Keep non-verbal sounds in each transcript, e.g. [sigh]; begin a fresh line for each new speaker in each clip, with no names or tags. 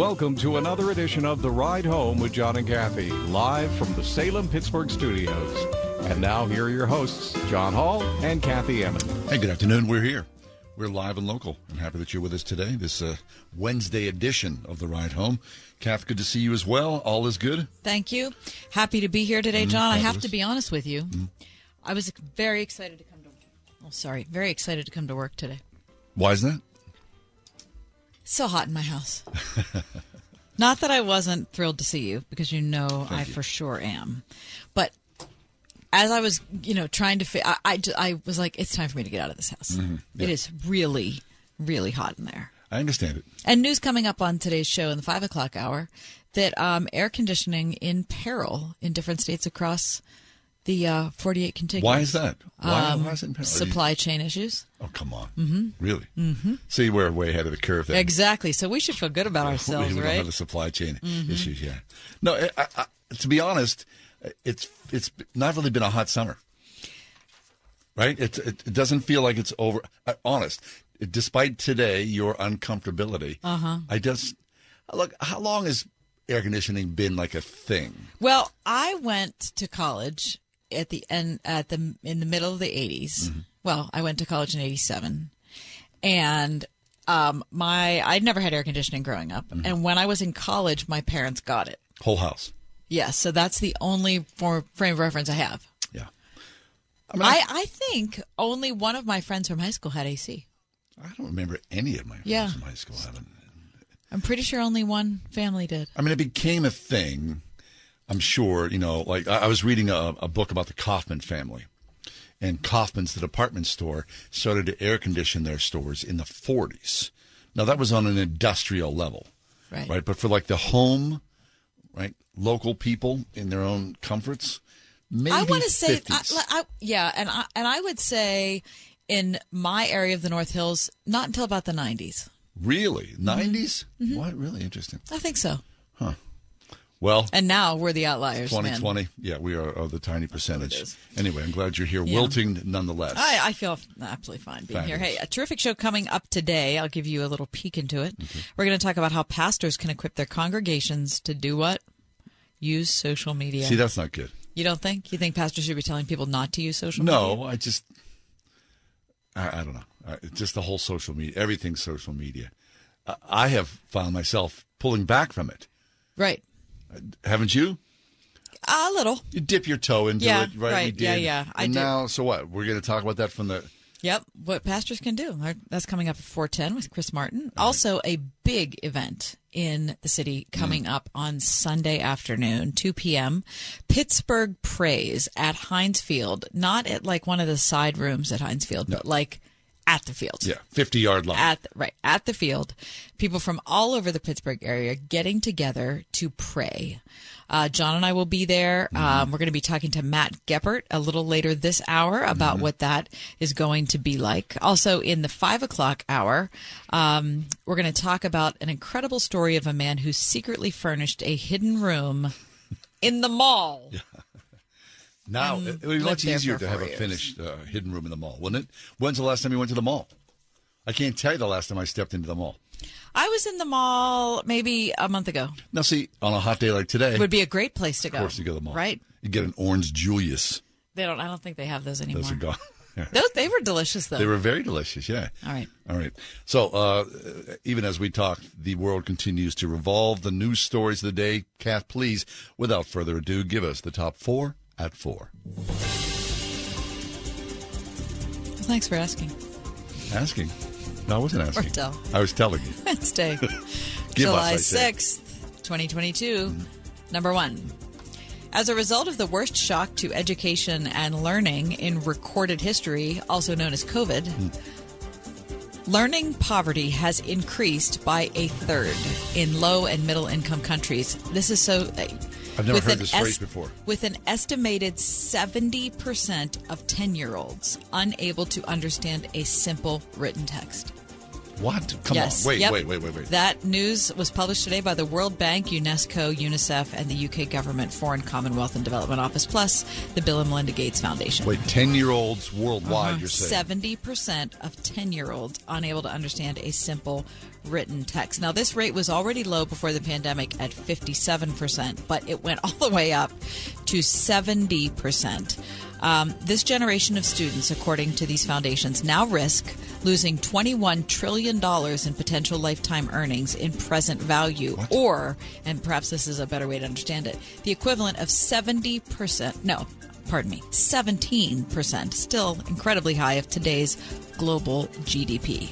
Welcome to another edition of The Ride Home with John and Kathy, live from the Salem Pittsburgh studios. And now, here are your hosts, John Hall and Kathy Emmons.
Hey, good afternoon. We're here. We're live and local. I'm happy that you're with us today, this uh, Wednesday edition of The Ride Home. Kath, good to see you as well. All is good?
Thank you. Happy to be here today,
Mm,
John. I have to be honest with you. I was very excited to come to Oh, sorry. Very excited to come to work today.
Why is that?
So hot in my house. [laughs] Not that I wasn't thrilled to see you, because you know I for sure am. But as I was, you know, trying to fit, I, I, I was like, it's time for me to get out of this house.
Mm-hmm.
It is really, really hot in there.
I understand it.
And news coming up on today's show in the five o'clock hour that um, air conditioning in peril in different states across the uh, 48 contiguous.
Why is that? Why,
Um,
why is it in peril?
Supply chain issues.
Oh, come on. Mm-hmm. Really? Mm-hmm. See, we're way ahead of the curve there.
Exactly. So we should feel good about ourselves, [laughs]
we, we don't
right? Mm-hmm.
have the supply chain issues, yeah. No, I, I, I, to be honest, it's it's not really been a hot summer, right? It, it, it doesn't feel like it's over. Uh, honest, despite today your uncomfortability, uh-huh. I just look. How long has air conditioning been like a thing?
Well, I went to college at the end at the in the middle of the 80s.
Mm-hmm.
Well, I went to college in 87. And um my I'd never had air conditioning growing up,
Mm-hmm.
and when I was in college, my parents got it.
Whole house,
Yes, so that's the only form, frame of reference I have.
yeah. I mean, I,
I, I think only one of my friends from high school had AC.
I don't remember any of my friends
Yeah.
from high school having.
I'm pretty sure only one family did.
I mean, it became a thing. I'm sure, you know, like I I was reading a, a book about the Kaufman family. And Kaufman's, the department store, started to air condition their stores in the 40s. Now, that was on an industrial level,
Right.
right? But for like the home, right, local people in their own comforts, maybe
I want to say, I,
50s.
I, yeah, and I, and I would say in my area of the North Hills, not until about the 90s.
really?
Mm-hmm.
90s? What? Really interesting.
I think so.
Well,
And now we're the outliers, man.
2020, yeah, we are, are the tiny percentage. Anyway, I'm glad you're here,
Yeah.
wilting nonetheless.
I, I feel absolutely fine being here.
Fabulous.
Hey, a terrific show coming up today. I'll give you a little peek into it. We're going to talk about how pastors can equip their congregations to do what? Use social media.
See, that's not good.
you don't think? You think pastors should be telling people not to use social media?
No, I just, I, I don't know. Uh, just the whole social media, everything's social media. I have found myself pulling back from it.
Right.
Haven't you?
A little.
You dip your toe into
Yeah,
it, right?
right.
We did.
Yeah, yeah, I
and now, so what? We're going to talk about that from the.
Yep, what pastors can do. That's coming up at 410 with Chris Martin. Also, a big event in the city coming
Mm.
up on Sunday afternoon, 2 p.m. Pittsburgh Prays at Heinz Field. Not at like one of the side rooms at Heinz Field, but like at the field.
Yeah, 50 yard line.
At the, right at the field, people from all over the Pittsburgh area getting together to pray. Uh, John and I will be there. Um, we're going to be talking to Matt Geppert a little later this hour about what that is going to be like. Also, in the five o'clock hour, um, we're going to talk about an incredible story of a man who secretly furnished a hidden room in the mall.
Now, it would be much easier to have
four
a finished uh, hidden room in the mall, wouldn't it? When's the last time you went to the mall? I can't tell you the last time I stepped into the mall.
I was in the mall maybe a month ago.
Now, see, on a hot day like today, it
Would be a great place to go.
of course you go to the mall.
right?
You get an orange Julius.
They don't. I don't think they have those anymore.
Those are gone. [laughs]
Those they were delicious though.
They were very delicious, yeah.
All right.
All right. So, uh, even as we talk, the world continues to revolve. The news stories of the day. Kath, please, without further ado, give us the top four at four.
Thanks for asking.
Asking. No, I wasn't asking.
tell.
I was telling you. [laughs]
Wednesday,
us, [laughs]
July sixth, twenty twenty two. Mm-hmm. Number one. As a result of the worst shock to education and learning in recorded history, also known as COVID, hmm. learning poverty has increased by a third in low and middle income countries. This is so.
I've never
with
heard
an
this phrase before.
With an estimated 70% of 10 year olds unable to understand a simple written text.
What? Come
yes.
on. Wait,
Yep.
wait, wait, wait, wait.
That news was published today by the World Bank, UNESCO, UNICEF, and the UK government Foreign Commonwealth and Development Office, plus the Bill and Melinda Gates Foundation.
Wait, 10 year olds worldwide, uh-huh. you're saying?
Seventy percent of ten-year-olds unable to understand a simple written text. Now, this rate was already low before the pandemic at fifty-seven percent, but it went [laughs] all the way up to seventy percent. Um, this generation of students, according to these foundations, now risk losing $21 trillion in potential lifetime earnings in present value, or, and perhaps this is a better way to understand it, the equivalent of 70%, no, pardon me, 17%, still incredibly high of today's global GDP.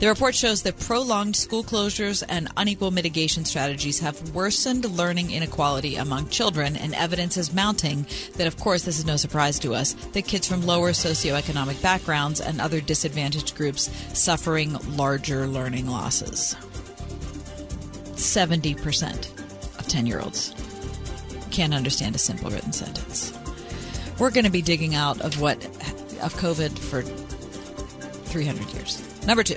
The report shows that prolonged school closures and unequal mitigation strategies have worsened learning inequality among children, and evidence is mounting that, of course, this is no surprise to us, that kids from lower socioeconomic backgrounds and other disadvantaged groups suffering larger learning losses. 70% of 10 year olds can't understand a simple written sentence. We're going to be digging out of what of COVID for 300 years. Number two.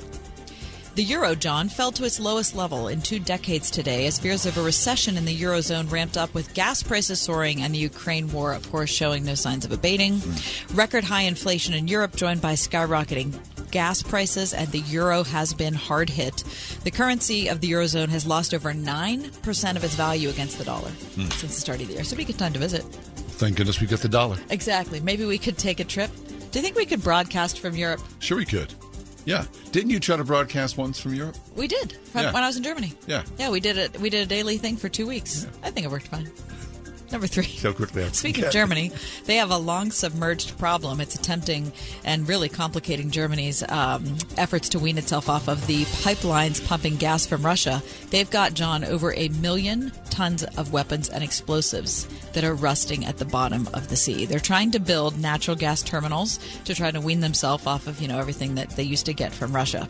The euro, John, fell to its lowest level in two decades today as fears of a recession in the eurozone ramped up with gas prices soaring and the Ukraine war, of course, showing no signs of abating. Hmm. Record high inflation in Europe, joined by skyrocketing gas prices, and the euro has been hard hit. The currency of the eurozone has lost over 9% of its value against the dollar hmm. since the start of the year. So, it'd be a good time to visit.
Thank goodness we got the dollar.
Exactly. Maybe we could take a trip. Do you think we could broadcast from Europe?
Sure, we could. Yeah. Didn't you try to broadcast once from Europe?
We did from,
Yeah.
when I was in Germany.
Yeah.
yeah, we did it. We did a daily thing for two weeks. I think it worked fine. Number three.
So quickly.
Speaking of. Germany, they have a long submerged problem. It's attempting and really complicating Germany's um, efforts to wean itself off of the pipelines pumping gas from Russia. They've got, John, over a million tons of weapons and explosives that are rusting at the bottom of the sea. They're trying to build natural gas terminals to try to wean themselves off of, you know, everything that they used to get from Russia.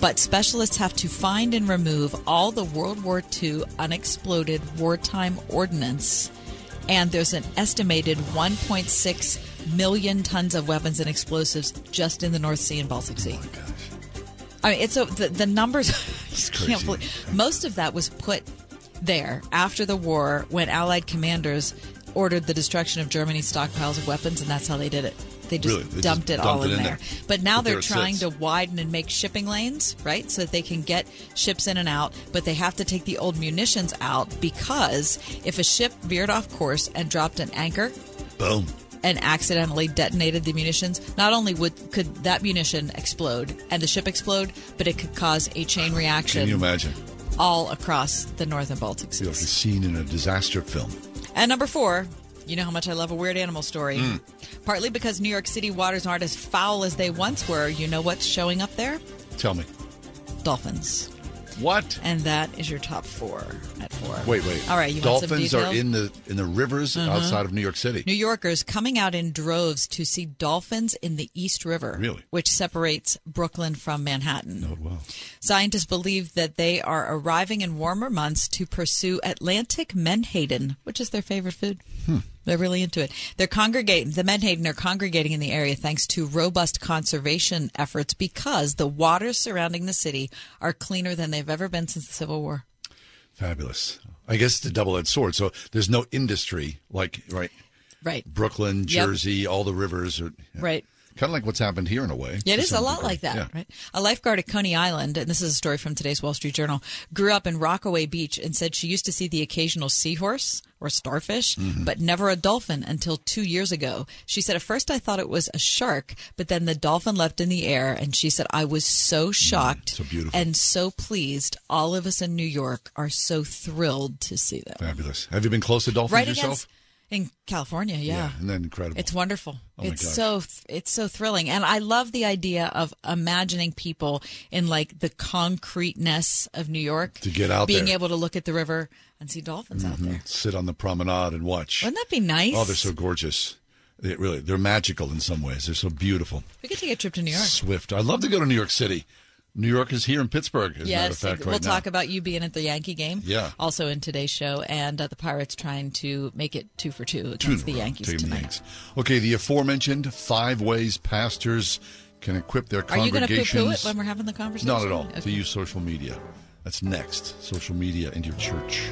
But specialists have to find and remove all the World War II unexploded wartime ordnance and there's an estimated 1.6 million tons of weapons and explosives just in the North Sea and Baltic Sea. I mean, it's a, the, the numbers. [laughs] I can't believe most of that was put there after the war when Allied commanders ordered the destruction of Germany's stockpiles of weapons, and that's how they did it. They just
Really? They just
dumped it
dumped
all
it
in
in
there.
there.
But now
But
they're trying
sits.
to widen and make shipping lanes, right? So that they can get ships in and out, but they have to take the old munitions out because if a ship veered off course and dropped an anchor
Boom.
and accidentally detonated the munitions, not only would could that munition explode and the ship explode, but it could cause a chain reaction
Can you imagine?
All across the North and Baltic
Feel like a scene in a disaster film.
And number four, you know how much I love a weird animal story.
Hmm.
Partly because New York City waters aren't as foul as they once were. You know what's showing up there?
Tell me.
Dolphins.
What?
And that is your top four
Wait, wait.
All right, you want some
Dolphins are?
Mm-hmm.
in the in the rivers outside of New York City.
New Yorkers coming out in droves to see dolphins in the East River,
Really?
which separates Brooklyn from Manhattan.
Oh, wow.
Scientists believe that they are arriving in warmer months to pursue Atlantic menhaden, which is their favorite food. They're really into it. They're congregating. The menhaden are congregating in the area thanks to robust conservation efforts because the waters surrounding the city are cleaner than they've ever been since the Civil War.
Fabulous. I guess it's a double edged sword. So there's no industry like right
Right.
Brooklyn,
Yep.
Jersey, all the rivers are
Right.
Kind of like what's happened here in a way.
Yeah, it is a lot
degree.
like that,
Yeah.
right? A lifeguard at Coney Island, and this is a story from today's Wall Street Journal, grew up in Rockaway Beach and said she used to see the occasional seahorse or starfish,
Mm-hmm.
but never a dolphin until two years ago. She said, At first I thought it was a shark, but then the dolphin left in the air, and she said, I was so shocked
Mm, so beautiful.
and so pleased. All of us in New York are so thrilled to see them.
Fabulous. Have you been close to dolphins
Right
yourself?
against.
In California, yeah.
and then incredible.
It's wonderful.
Oh
it's
gosh.
so it's so thrilling, and I love the idea of imagining people in like the concreteness of New York
To get out
being
there.
able to look at the river and see dolphins out mm-hmm. there.
Sit on the promenade and watch.
Wouldn't that be nice?
Oh, they're so gorgeous. They really, they're magical in some ways. They're so beautiful.
we could take a trip to New York.
Swift. I'd love to go to New York City. New York is here in Pittsburgh, as a matter of
Yes,
fact,
we'll
right now.
talk about you being at the Yankee game.
Yeah.
Also in today's show, and uh, the Pirates trying to make it two for two
Two
against
a
the
row,
Yankees
taking the
tonight.
Yanks. Okay, the aforementioned five ways pastors can equip their
Are you going to
congregations.
it when we're having the conversation?
Not at all. To
Okay.
use social media. That's next. Social media into your church.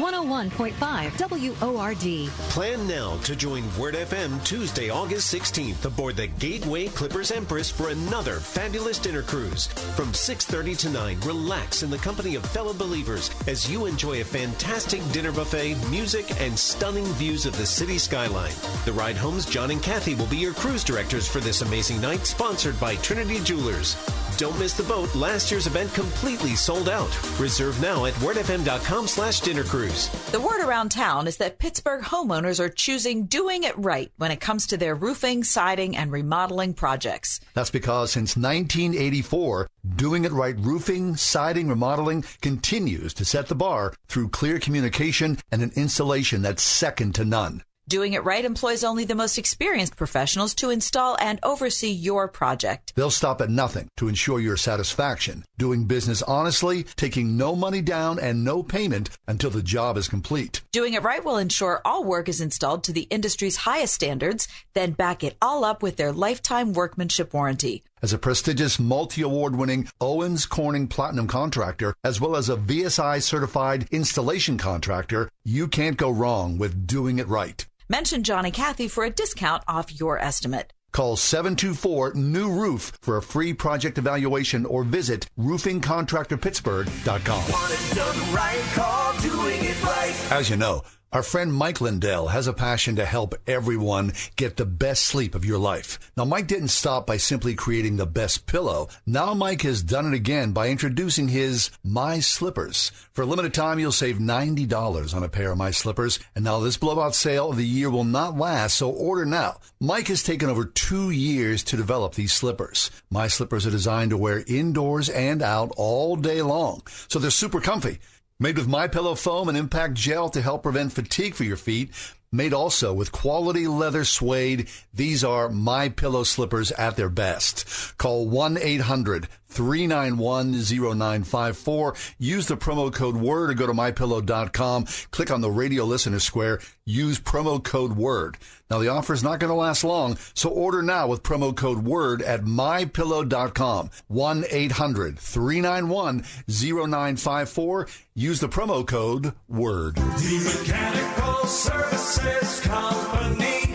One hundred one point five WORD.
Plan now to join Word FM Tuesday, August 16th aboard the Gateway Clippers Empress for another fabulous dinner cruise. From 6:30 to 9, relax in the company of fellow believers as you enjoy a fantastic dinner buffet, music, and stunning views of the city skyline. The ride home's John and Kathy will be your cruise directors for this amazing night, sponsored by Trinity Jewelers. Don't miss the boat. Last year's event completely sold out. Reserve now at wordfm.com slash dinner cruise.
The word around town is that Pittsburgh homeowners are choosing doing it right when it comes to their roofing, siding, and remodeling projects.
That's because since 1984, Doing It Right roofing, siding, remodeling continues to set the bar through clear communication and an installation that's second to none.
Doing it right employs only the most experienced professionals to install and oversee your project.
They'll stop at nothing to ensure your satisfaction, doing business honestly, taking no money down and no payment until the job is complete.
Doing it right will ensure all work is installed to the industry's highest standards, then back it all up with their lifetime workmanship warranty.
As a prestigious multi-award winning Owens Corning Platinum contractor, as well as a VSI certified installation contractor, you can't go wrong with doing it right.
Mention Johnny and Kathy for a discount off your estimate.
Call 724-NEW-ROOF for a free project evaluation or visit roofingcontractorpittsburgh.com. As you know, our friend Mike Lindell has a passion to help everyone get the best sleep of your life. Now, Mike didn't stop by simply creating the best pillow. Now, Mike has done it again by introducing his My Slippers. For a limited time, you'll save $90 on a pair of My Slippers. And now this blowout sale of the year will not last, so order now. Mike has taken over two years to develop these slippers. My Slippers are designed to wear indoors and out all day long. So they're super comfy. Made with My Pillow foam and impact gel to help prevent fatigue for your feet. Made also with quality leather suede. These are My Pillow slippers at their best. Call 1-800-391-0954. Use the promo code WORD or go to mypillow.com. Click on the radio listener square. Use promo code WORD. Now the offer is not going to last long, so order now with promo code WORD at mypillow.com. 1-800-391-0954. Use the promo code WORD.
The Mechanical Services Company.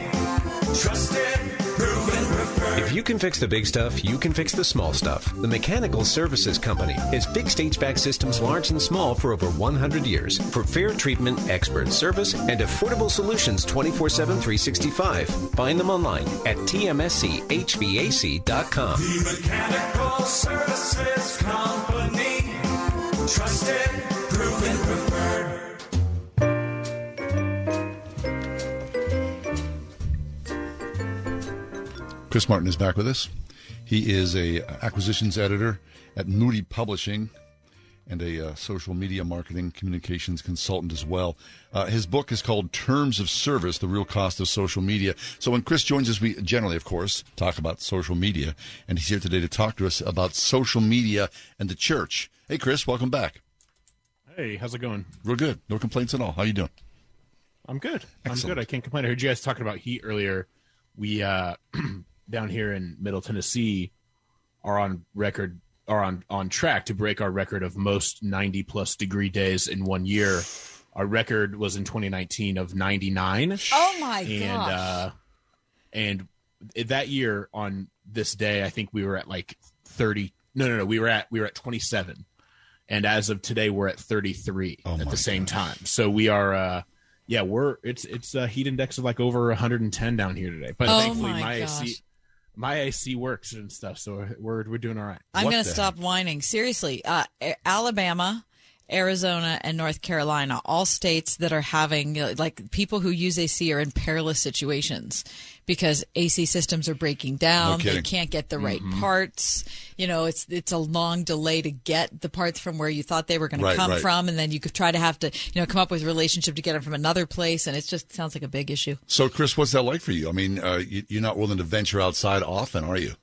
Trusted.
If you can fix the big stuff, you can fix the small stuff. The Mechanical Services Company has fixed HVAC systems large and small for over 100 years. For fair treatment, expert service, and affordable solutions 24 7, 365. Find them online at tmschvac.com.
The Mechanical Services Company. Trusted, proven,
Chris Martin is back with us. He is a acquisitions editor at Moody Publishing and a uh, social media marketing communications consultant as well. Uh, his book is called Terms of Service: The Real Cost of Social Media. So when Chris joins us, we generally, of course, talk about social media, and he's here today to talk to us about social media and the church. Hey, Chris, welcome back.
Hey, how's it going?
We're good. No complaints at all. How you doing?
I'm good. I'm good. I can't complain. I heard you guys talking about heat earlier. We uh [clears throat] down here in Middle Tennessee are on record are on on track to break our record of most 90 plus degree days in one year. Our record was in 2019 of 99.
Oh my
and
gosh.
uh and that year on this day I think we were at like 30 no no no we were at we were at 27 and as of today we're at 33
Oh
at the same time so we are uh yeah we're it's it's a heat index of like over 110 down here today but
Oh
thankfully
my
my. AC my AC works and stuff, so we're we're doing all right.
I'm going to stop whining. Seriously, uh, Alabama, Arizona, and North Carolina, all states that are having like people who use AC are in perilous situations because AC systems are breaking down. they can't get the right
Mhm.
parts. You know, it's it's a long delay to get the parts from where you thought they were going
Right,
to come
right.
from, and then you could try to have to you know come up with a relationship to get them from another place, and it just sounds like a big issue.
So, Chris, what's that like for you? I mean, uh, you, you're not willing to venture outside often, are you?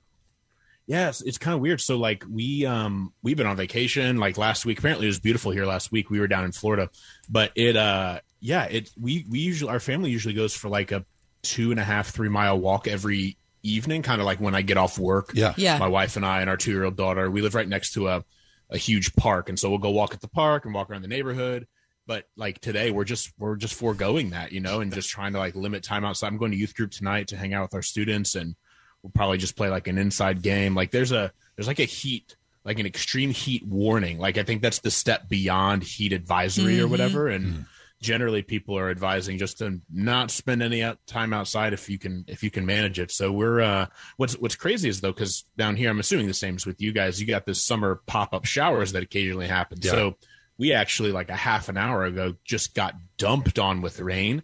Yes, it's kind of weird. So like we um we've been on vacation like last week. Apparently it was beautiful here last week. We were down in Florida, but it uh yeah it we we usually our family usually goes for like a two and a half three mile walk every evening, kind of like when I get off work.
Yeah.
Yeah.
My wife and I and our two year old daughter. We live right next to a a huge park, and so we'll go walk at the park and walk around the neighborhood. But like today, we're just we're just foregoing that, you know, and just trying to like limit time outside. I'm going to youth group tonight to hang out with our students, and we'll probably just play like an inside game. Like there's a there's like a heat like an extreme heat warning. Like I think that's the step beyond heat advisory or
Mhm.
whatever. And generally, people are advising just to not spend any time outside if you can if you can manage it. So we're uh, what's what's crazy is though because down here I'm assuming the same as with you guys. You got this summer pop up showers that occasionally happen.
Yeah.
So we actually like a half an hour ago just got dumped on with rain.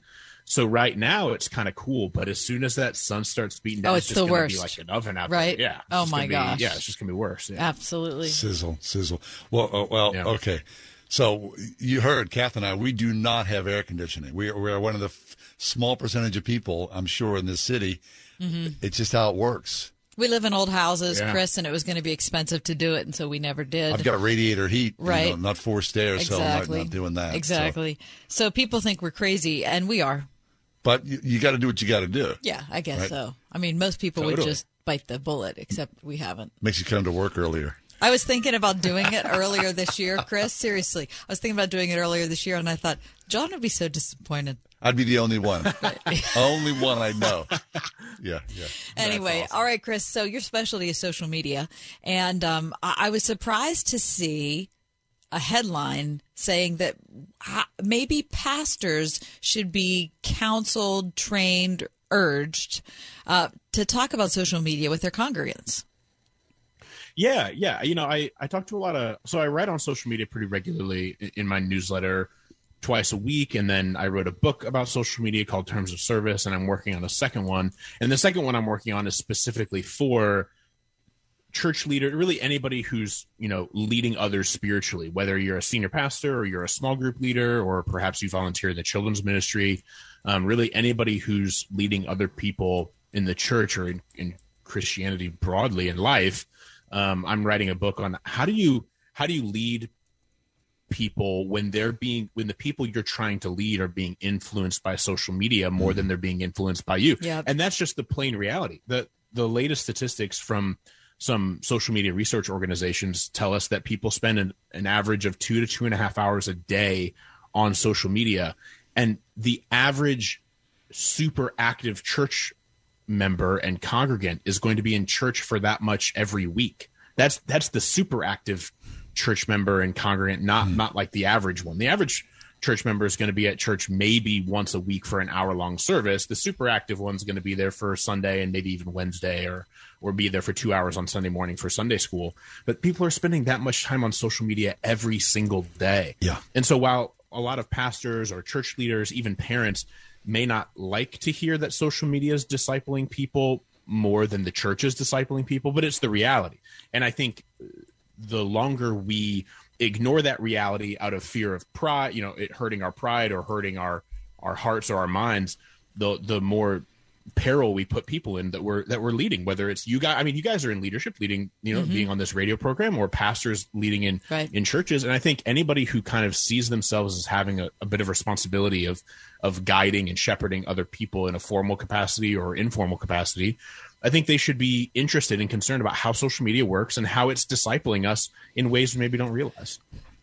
So right now it's kind of cool, but as soon as that sun starts beating down,
Oh,
it's,
it's
just
the
gonna
worst.
be like an oven out
Right?
there. Yeah.
Oh my
gonna be-
gosh.
yeah, it's just gonna be worse. Yeah.
Absolutely.
Sizzle, sizzle. Well, uh, well,
Yeah.
okay. So you heard, Kath and I, we do not have air conditioning. We are, we are one of the f- small percentage of people, I'm sure, in this city.
hmm
It's just how it works.
We live in old houses,
Yeah.
Chris, and it was going to be expensive to do it, and so we never did.
I've got a radiator heat, you
Right.
know, not forced air, so I'm not, not doing that. so.
Exactly. So. people think we're crazy, and we are.
But you, you got to do what you got to do.
Yeah, I guess
Right.
so. I mean, most people would just bite the bullet, except we haven't.
Makes you come to work earlier.
I was thinking about doing it earlier this year, Chris. Seriously, I was thinking about doing it earlier this year, and I thought John would be so disappointed.
I'd be the only one. [laughs] only one I know. Yeah, yeah. [laughs]
Anyway, all right, Chris. So your specialty is social media, and um, I-, I was surprised to see a headline saying that uh, maybe pastors should be counseled, trained, urged uh, to talk about social media with their congregants.
Yeah, yeah. You know, I I talk to a lot of so I write on social media pretty regularly i- in my newsletter twice a week and then I wrote a book about social media called Terms of Service and I'm working on a second one. And the second one I'm working on is specifically for church leader, really anybody who's, you know, leading others spiritually, whether you're a senior pastor or you're a small group leader or perhaps you volunteer in the children's ministry, um, really anybody who's leading other people in the church or in, in Christianity broadly in life. Um, I'm writing a book on how do you how do you lead people when they're being when the people you're trying to lead are being influenced by social media more than they're being influenced by you
Yep.
and that's just the plain reality the the latest statistics from some social media research organizations tell us that people spend an, an average of two to two and a half hours a day on social media and the average super active church member and congregant is going to be in church for that much every week. That's that's the super active church member and congregant, not hmm. not like the average one. The average church member is going to be at church maybe once a week for an hour long service. The super active one's going to be there for Sunday and maybe even Wednesday or or be there for 2 hours on Sunday morning for Sunday school. But people are spending that much time on social media every single day.
Yeah.
And so while a lot of pastors or church leaders, even parents, may not like to hear that social media is discipling people more than the church is discipling people, but it's the reality. And I think the longer we ignore that reality out of fear of pride, you know, it hurting our pride or hurting our our hearts or our minds, the the more peril we put people in that we're that we're leading whether it's you guys i mean you guys are in leadership leading you know
Mhm.
being on this radio program or pastors leading in
Right.
in churches and i think anybody who kind of sees themselves as having a, a bit of responsibility of of guiding and shepherding other people in a formal capacity or informal capacity i think they should be interested and concerned about how social media works and how it's discipling us in ways we maybe don't realize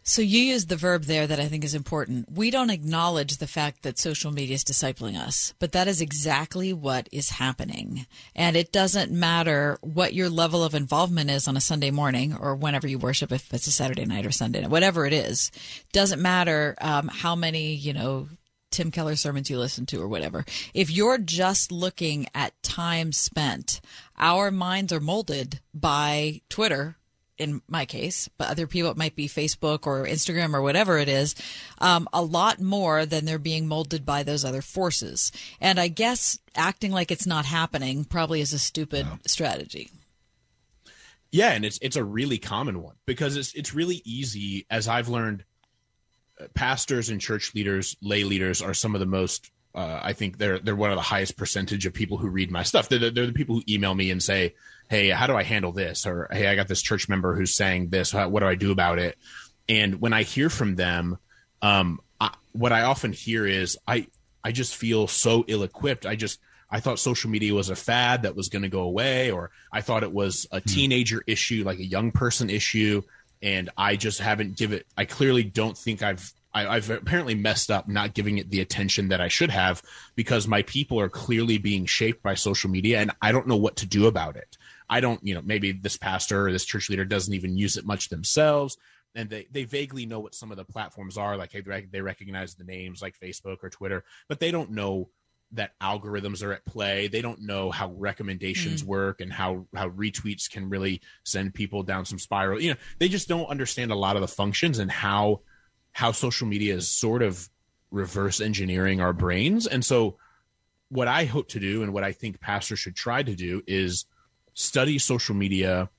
So you used the verb there that I think is important. We don't acknowledge the fact that social media is discipling us, but that is exactly what is happening. And it doesn't matter what your level of involvement is on a Sunday morning or whenever you worship, if it's a Saturday night or Sunday night, whatever it is. Doesn't matter um, how many, you know, Tim Keller sermons you listen to or whatever. If you're just looking at time spent, our minds are molded by Twitter in my case, but other people it might be Facebook or Instagram or whatever it is, um, a lot more than they're being molded by those other forces. And I guess acting like it's not happening probably is a stupid strategy.
Yeah, and it's it's a really common one because it's it's really easy as I've learned. uh, Pastors and church leaders, lay leaders, are some of the most. Uh, I think they're they're one of the highest percentage of people who read my stuff. They're, they're the people who email me and say, "Hey, how do I handle this?" or "Hey, I got this church member who's saying this. How, what do I do about it?" And when I hear from them, um, I, what I often hear is, "I I just feel so ill equipped. I just I thought social media was a fad that was going to go away, or I thought it was a teenager issue, like a young person issue, and I just haven't give it. I clearly don't think I've. I've apparently messed up not giving it the attention that I should have because my people are clearly being shaped by social media, and I don't know what to do about it. I don't, you know, maybe this pastor or this church leader doesn't even use it much themselves, and they, they vaguely know what some of the platforms are, like they, they recognize the names like Facebook or Twitter, but they don't know that algorithms are at play. They don't know how recommendations
Mm.
work and how how retweets can really send people down some spiral. You know, they just don't understand a lot of the functions and how how social media is sort of reverse engineering our brains. And so what I hope to do and what I think pastors should try to do is study social media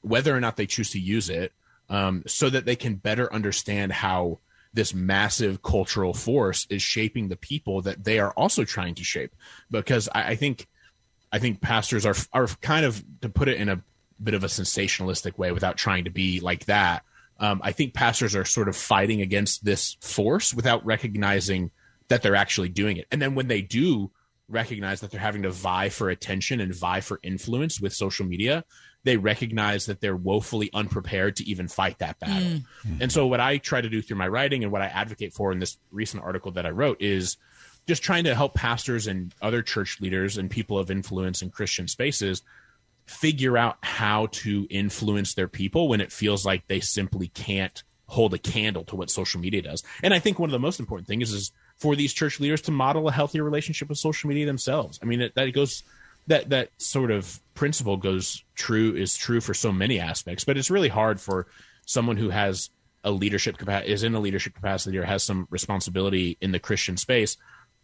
whether or not they choose to use it um, so that they can better understand how this massive cultural force is shaping the people that they are also trying to shape because I, I think I think pastors are are kind of to put it in a bit of a sensationalistic way without trying to be like that. Um, I think pastors are sort of fighting against this force without recognizing that they're actually doing it. And then when they do recognize that they're having to vie for attention and vie for influence with social media, they recognize that they're woefully unprepared to even fight that battle. Mm. Hmm. And so, what I try to do through my writing and what I advocate for in this recent article that I wrote is just trying to help pastors and other church leaders and people of influence in Christian spaces figure out how to influence their people when it feels like they simply can't hold a candle to what social media does. And I think one of the most important things is, is for these church leaders to model a healthier relationship with social media themselves. I mean, it, that goes that that sort of principle goes true is true for so many aspects, but it's really hard for someone who has a leadership capacity is in a leadership capacity or has some responsibility in the Christian space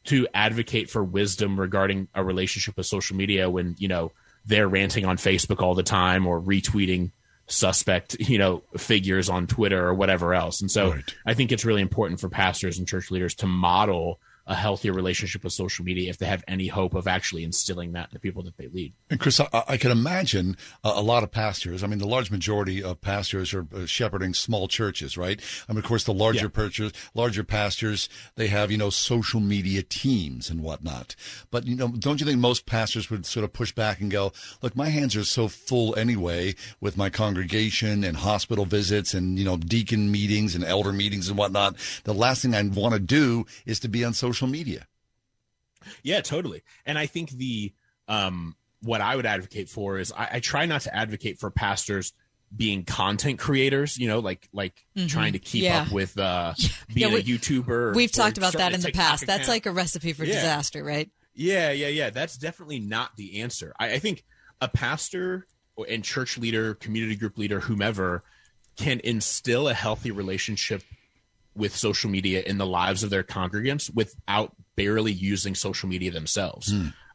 to advocate for wisdom regarding a relationship with social media when you know they're ranting on Facebook all the time or retweeting suspect you know figures on Twitter or whatever else. And so I think it's really important for pastors and church leaders to model a healthier relationship with social media if they have any hope of actually instilling that in the people that they lead.
And Chris, I, I can imagine a, a lot of pastors. I mean, the large majority of pastors are uh, shepherding small churches, right? I mean, of course, the larger pastors, larger pastors, they have you know social media teams and whatnot. But you know, don't you think most pastors would sort of push back and go, "Look, my hands are so full anyway with my congregation and hospital visits and you know deacon meetings and elder meetings and whatnot. The last thing I want to do is to be on social media."
Yeah, totally. And I think the um what I would advocate for is I, I try not to advocate for pastors being content creators, you know, like like
Mhm.
trying to keep
Yeah.
up with uh [laughs] being
Yeah, we-
a YouTuber. or-
We've talked about that in the
TikTok
past. That's like a recipe for
Yeah.
disaster, right?
Yeah, yeah, yeah. That's definitely not the answer. I, I think a pastor and church leader, community group leader, whomever, can instill a healthy relationship with social media in the lives of their congregants without barely using social media themselves.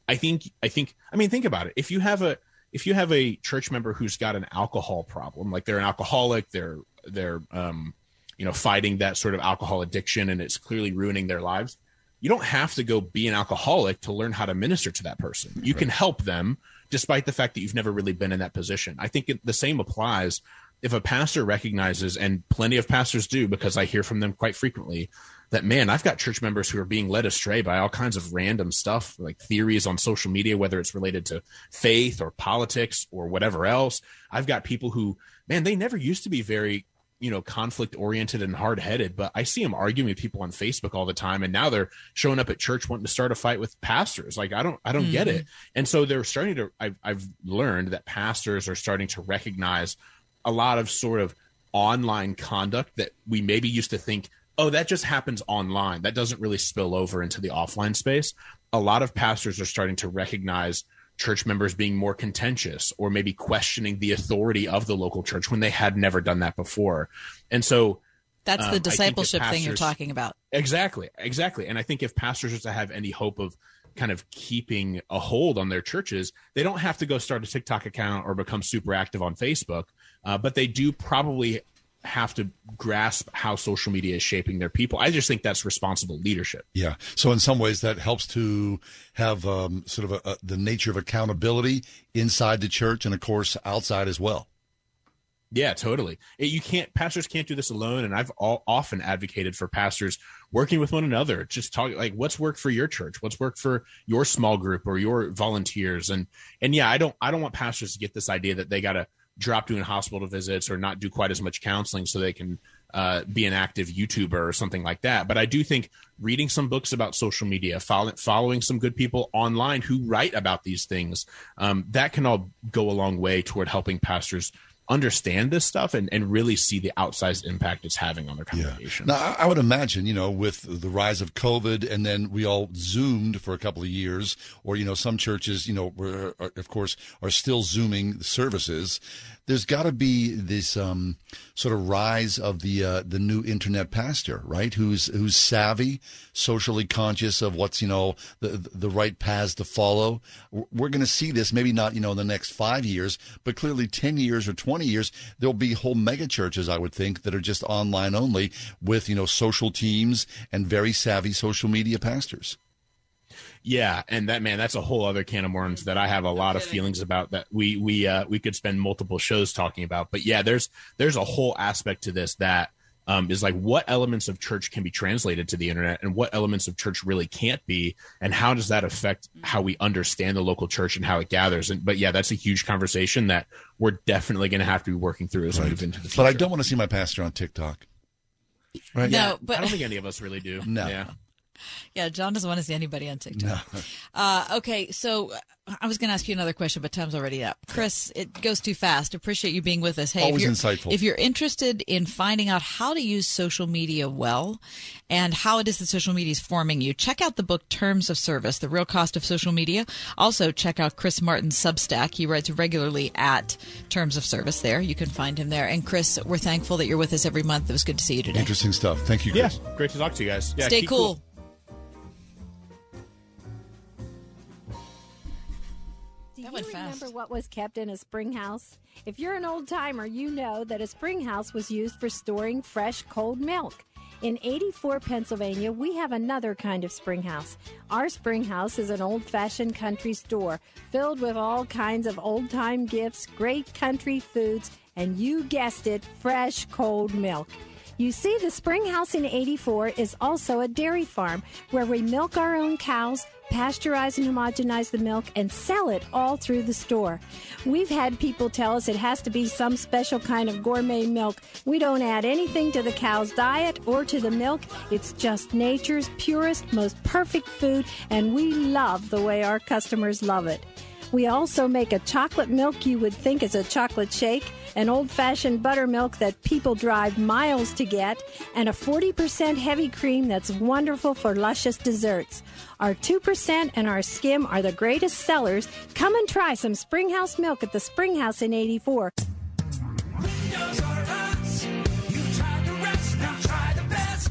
I think I think I mean think about it. If you have a if you have a church member who's got an alcohol problem, like they're an alcoholic, they're they're um you know fighting that sort of alcohol addiction and it's clearly ruining their lives. You don't have to go be an alcoholic to learn how to minister to that person. You can help them despite the fact that you've never really been in that position. I think it, the same applies if a pastor recognizes and plenty of pastors do because I hear from them quite frequently that man, I've got church members who are being led astray by all kinds of random stuff, like theories on social media, whether it's related to faith or politics or whatever else. I've got people who, man, they never used to be very, you know, conflict oriented and hard headed, but I see them arguing with people on Facebook all the time, and now they're showing up at church wanting to start a fight with pastors. Like I don't, I don't get
Mhm.
it. And so they're starting to. I've, I've learned that pastors are starting to recognize a lot of sort of online conduct that we maybe used to think oh, that just happens online. That doesn't really spill over into the offline space. A lot of pastors are starting to recognize church members being more contentious or maybe questioning the authority of the local church when they had never done that before. And so
That's
um,
the
think that
discipleship thing you're talking about.
Exactly, exactly. And I think if pastors are to have any hope of kind of keeping a hold on their churches, they don't have to go start a TikTok account or become super active on Facebook, uh, but they do probably have to grasp how social media is shaping their people. I just think that's responsible leadership.
Yeah. So in some ways, that helps to have um, sort of a, a, the nature of accountability inside the church, and of course outside as well.
Yeah, totally. It- you can't pastors can't do this alone, and I've all, often advocated for pastors working with one another, just talking like what's worked for your church, what's worked for your small group or your volunteers, and and yeah, I don't I don't want pastors to get this idea that they got to drop doing hospital visits or not do quite as much counseling so they can uh, be an active YouTuber or something like that. But I do think reading some books about social media, follow, following some good people online who write about these things, um, that can all go a long way toward helping pastors understand this stuff and, and really see the outsized impact it's having on their congregation.
Now, I, I would imagine, you know, with the rise of COVID, and then we all zoomed for a couple of years, or you know, some churches, you know, were, are, of course, are still zooming services. There's got to be this um, sort of rise of the uh, the new internet pastor, right? Who's who's savvy, socially conscious of what's you know the the right paths to follow. We're going to see this maybe not you know in the next five years, but clearly ten years or twenty years, there'll be whole mega churches, I would think, that are just online only with you know social teams and very savvy social media pastors.
Yeah, and that man, that's a whole other can of worms that I have a lot of feelings about that we we uh, we could spend multiple shows talking about. But yeah, there's there's a whole aspect to this that um, is like what elements of church can be translated to the internet and what elements of church really can't be, and how does that affect how we understand the local church and how it gathers. And but yeah, that's a huge conversation that we're definitely going to have to be working through as we move into the future.
But I don't want to see my pastor on TikTok. Right?
No,
Yeah,
but
I don't think any of us really do.
No.
Yeah. [laughs]
Yeah, John doesn't want to see anybody on TikTok. Uh, okay, so uh, I was going to ask you another question, but time's already up. Chris, it goes too fast. Appreciate you being with us. Hey,
Always
if you're,
insightful.
If you're interested in finding out how to use social media well and how it is that social media is forming you, check out the book Terms of Service: The Real Cost of Social Media. Also, check out Chris Martin's Substack. He writes regularly at Terms of Service. There, you can find him there. And Chris, we're thankful that you're with us every month. It was good to see you today.
Interesting stuff. Thank you,
Yeah, great to talk to you guys. Yeah,
Stay
keep
cool.
Do you remember what was kept in a spring house? If you're an old timer, you know that a spring house was used for storing fresh, cold milk. In 84, Pennsylvania, we have another kind of spring house. Our spring house is an old fashioned country store filled with all kinds of old time gifts, great country foods, and you guessed it, fresh, cold milk. You see, the Spring House in 84 is also a dairy farm where we milk our own cows, pasteurize and homogenize the milk, and sell it all through the store. We've had people tell us it has to be some special kind of gourmet milk. We don't add anything to the cow's diet or to the milk. It's just nature's purest, most perfect food, and we love the way our customers love it. We also make a chocolate milk you would think is a chocolate shake, an old fashioned buttermilk that people drive miles to get, and a 40% heavy cream that's wonderful for luscious desserts. Our 2% and our skim are the greatest sellers. Come and try some Springhouse milk at the Springhouse in 84.
Windows are us. You tried the rest, now try the best.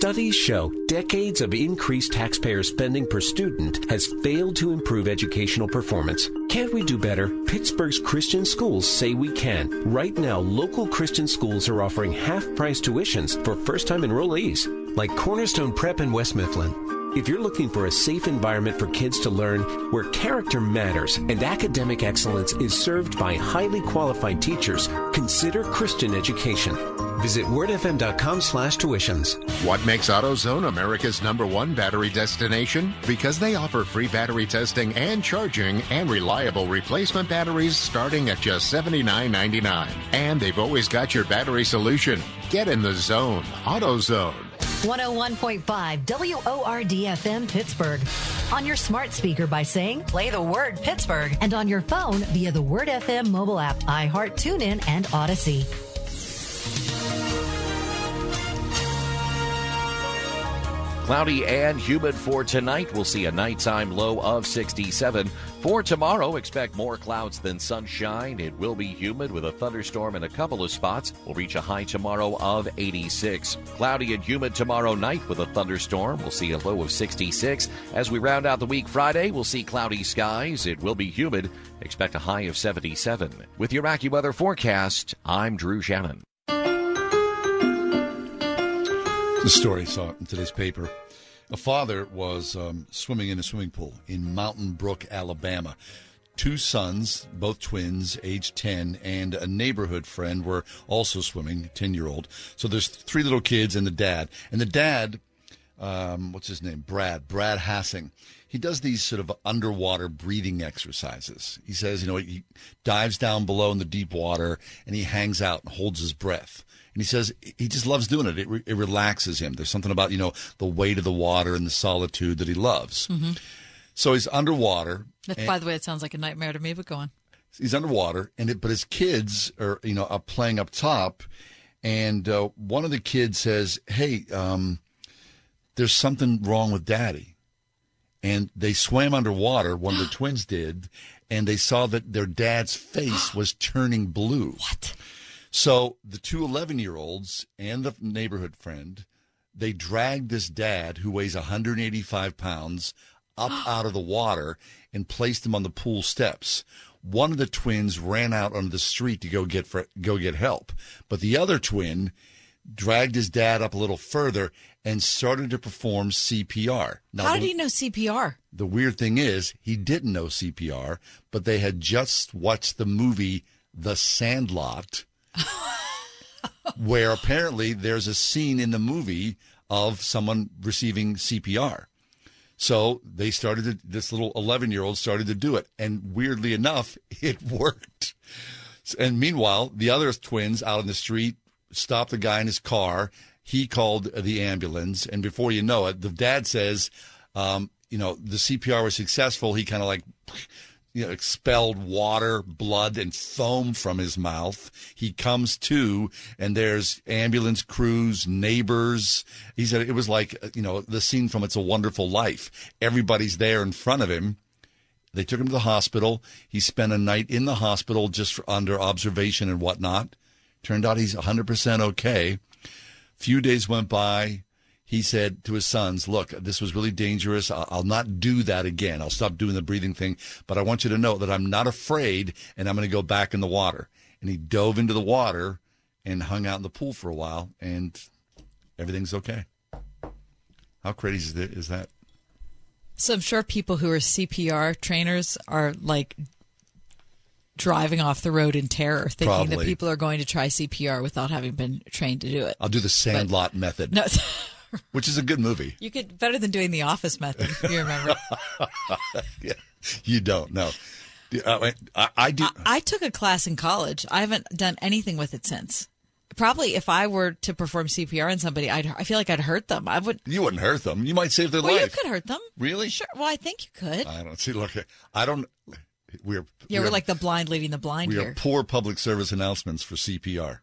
Studies show decades of increased taxpayer spending per student has failed to improve educational performance. Can't we do better? Pittsburgh's Christian schools say we can. Right now, local Christian schools are offering half price tuitions for first time enrollees, like Cornerstone Prep in West Mifflin. If you're looking for a safe environment for kids to learn where character matters and academic excellence is served by highly qualified teachers, consider Christian education. Visit wordfm.com slash tuitions.
What makes AutoZone America's number one battery destination? Because they offer free battery testing and charging and reliable replacement batteries starting at just $79.99. And they've always got your battery solution. Get in the zone. AutoZone.
101.5 WORD FM Pittsburgh. On your smart speaker by saying, play the word Pittsburgh. And on your phone via the Word FM mobile app, iHeart, TuneIn, and Audacy.
Cloudy and humid for tonight. We'll see a nighttime low of 67. For tomorrow, expect more clouds than sunshine. It will be humid with a thunderstorm in a couple of spots. We'll reach a high tomorrow of 86. Cloudy and humid tomorrow night with a thunderstorm. We'll see a low of 66. As we round out the week Friday, we'll see cloudy skies. It will be humid. Expect a high of 77. With your AccuWeather forecast, I'm Drew Shannon.
The story I saw in today's paper. A father was um, swimming in a swimming pool in Mountain Brook, Alabama. Two sons, both twins, age 10, and a neighborhood friend were also swimming, 10 year old. So there's three little kids and the dad. And the dad, um, what's his name? Brad, Brad Hassing. He does these sort of underwater breathing exercises. He says, you know, he dives down below in the deep water and he hangs out and holds his breath. And he says he just loves doing it. It, re- it relaxes him. There's something about, you know, the weight of the water and the solitude that he loves.
Mhm.
So he's underwater.
That, by the way, it sounds like a nightmare to me, but go on.
he's underwater and it, but his kids are you know are playing up top and uh, one of the kids says hey um, there's something wrong with daddy and they swam underwater one of the [gasps] twins did and they saw that their dad's face [gasps] was turning blue
what
so the two 11 year olds and the neighborhood friend they dragged this dad who weighs 185 pounds up [gasps] out of the water and placed him on the pool steps. One of the twins ran out onto the street to go get for, go get help, but the other twin dragged his dad up a little further and started to perform CPR. Now,
How did
the-
he know CPR?
the weird thing is, he didn't know CPR, but they had just watched the movie The Sandlot, [laughs] where apparently there's a scene in the movie of someone receiving CPR. So they started to, this little 11 year old started to do it. And weirdly enough, [laughs] it worked. And meanwhile, the other twins out on the street stopped the guy in his car. He called the ambulance. And before you know it, the dad says, um, you know, the CPR was successful. He kind of like, you know, expelled water, blood, and foam from his mouth. He comes to, and there's ambulance crews, neighbors. He said it was like, uh, you know, the scene from It's a Wonderful Life. Everybody's there in front of him. They took him to the hospital. He spent a night in the hospital just under observation and whatnot. Turned out he's 100% okay. Few days went by. He said to his sons, Look, this was really dangerous. I'll, not do that again. I'll stop doing the breathing thing. But I want you to know that I'm not afraid and I'm going to go back in the water. And he dove into the water and hung out in the pool for a while, and everything's okay. How crazy is that? Is that?
So I'm sure people who are CPR trainers are like driving off the road in terror, thinking that people are going to try CPR without having been trained to do it.
I'll do the Sandlot method,
No, [laughs] [laughs]
which is a good movie.
you could better than doing the Office method. If you remember, [laughs]
yeah, you don't know. I, I do.
I took a class in college. I haven't done anything with it since. Probably, if I were to perform CPR on somebody, I'd, I feel like I'd hurt them. I would.
You wouldn't hurt them. You might save their
Well,
life.
you could hurt them.
Really?
Sure. Well, I think you could.
I don't see. Look, I don't. We're
yeah,
we're,
we're like the blind leading the blind
we
here.
are poor public service announcements for CPR.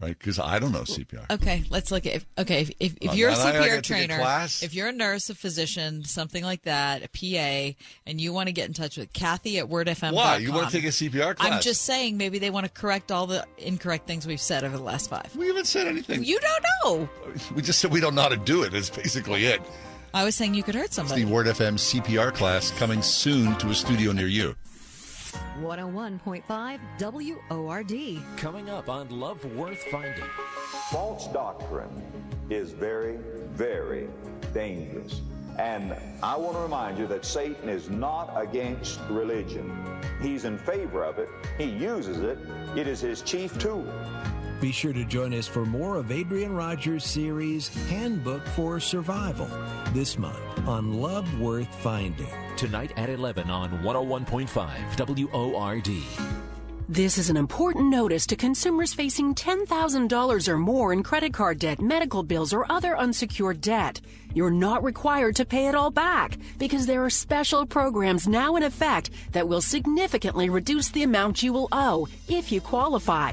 Right? Because I don't know CPR.
Okay, let's look at if, okay if, if, if you're a
now I gotta
CPR trainer, if you're a nurse, a physician, something like that, a PA, and you want to get in touch with Kathy at WordFM.
Why? You want to take a CPR class?
I'm just saying maybe they want to correct all the incorrect things we've said over the last five.
We haven't said anything.
You don't know.
We just said we don't know how to do it. That's basically it.
I was saying you could hurt
It's
somebody.
the Word FM CPR class coming soon to a studio near you.
101.5 WORD.
Coming up on Love Worth Finding.
False doctrine is very, very dangerous. And I want to remind you that Satan is not against religion. He's in favor of it. He uses it. It is his chief tool.
Be sure to join us for more of Adrian Rogers' series Handbook for Survival this month on Love Worth Finding.
Tonight at 11 on 101.5 WORD.
This is an important notice to consumers facing $10,000 or more in credit card debt, medical bills, or other unsecured debt. You're not required to pay it all back because there are special programs now in effect that will significantly reduce the amount you will owe if you qualify.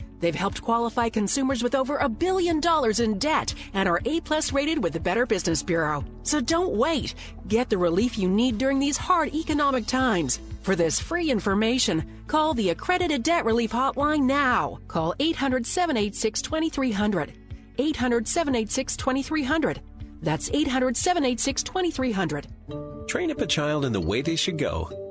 They've helped qualify consumers with over a billion dollars in debt and are A plus rated with the Better Business Bureau. So don't wait. Get the relief you need during these hard economic times. For this free information, call the Accredited Debt Relief Hotline now. Call 800 786 2300. 800 786 2300. That's 800 786 2300.
Train up a child in the way they should go.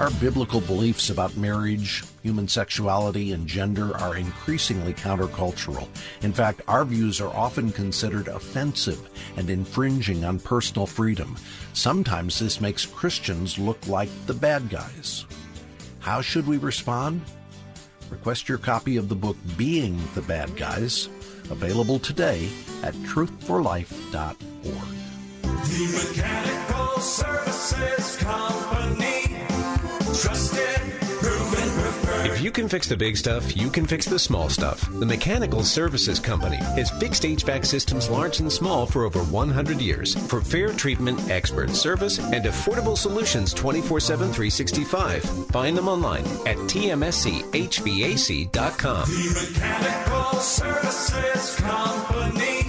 Our biblical beliefs about marriage, human sexuality, and gender are increasingly countercultural. In fact, our views are often considered offensive and infringing on personal freedom. Sometimes this makes Christians look like the bad guys. How should we respond? Request your copy of the book Being the Bad Guys, available today at truthforlife.org.
The Mechanical Services Company. Trusted, proven, preferred.
If you can fix the big stuff, you can fix the small stuff. The Mechanical Services Company has fixed HVAC systems large and small for over 100 years. For fair treatment, expert service, and affordable solutions 24 7 365. Find them online at tmschvac.com.
The Mechanical Services Company.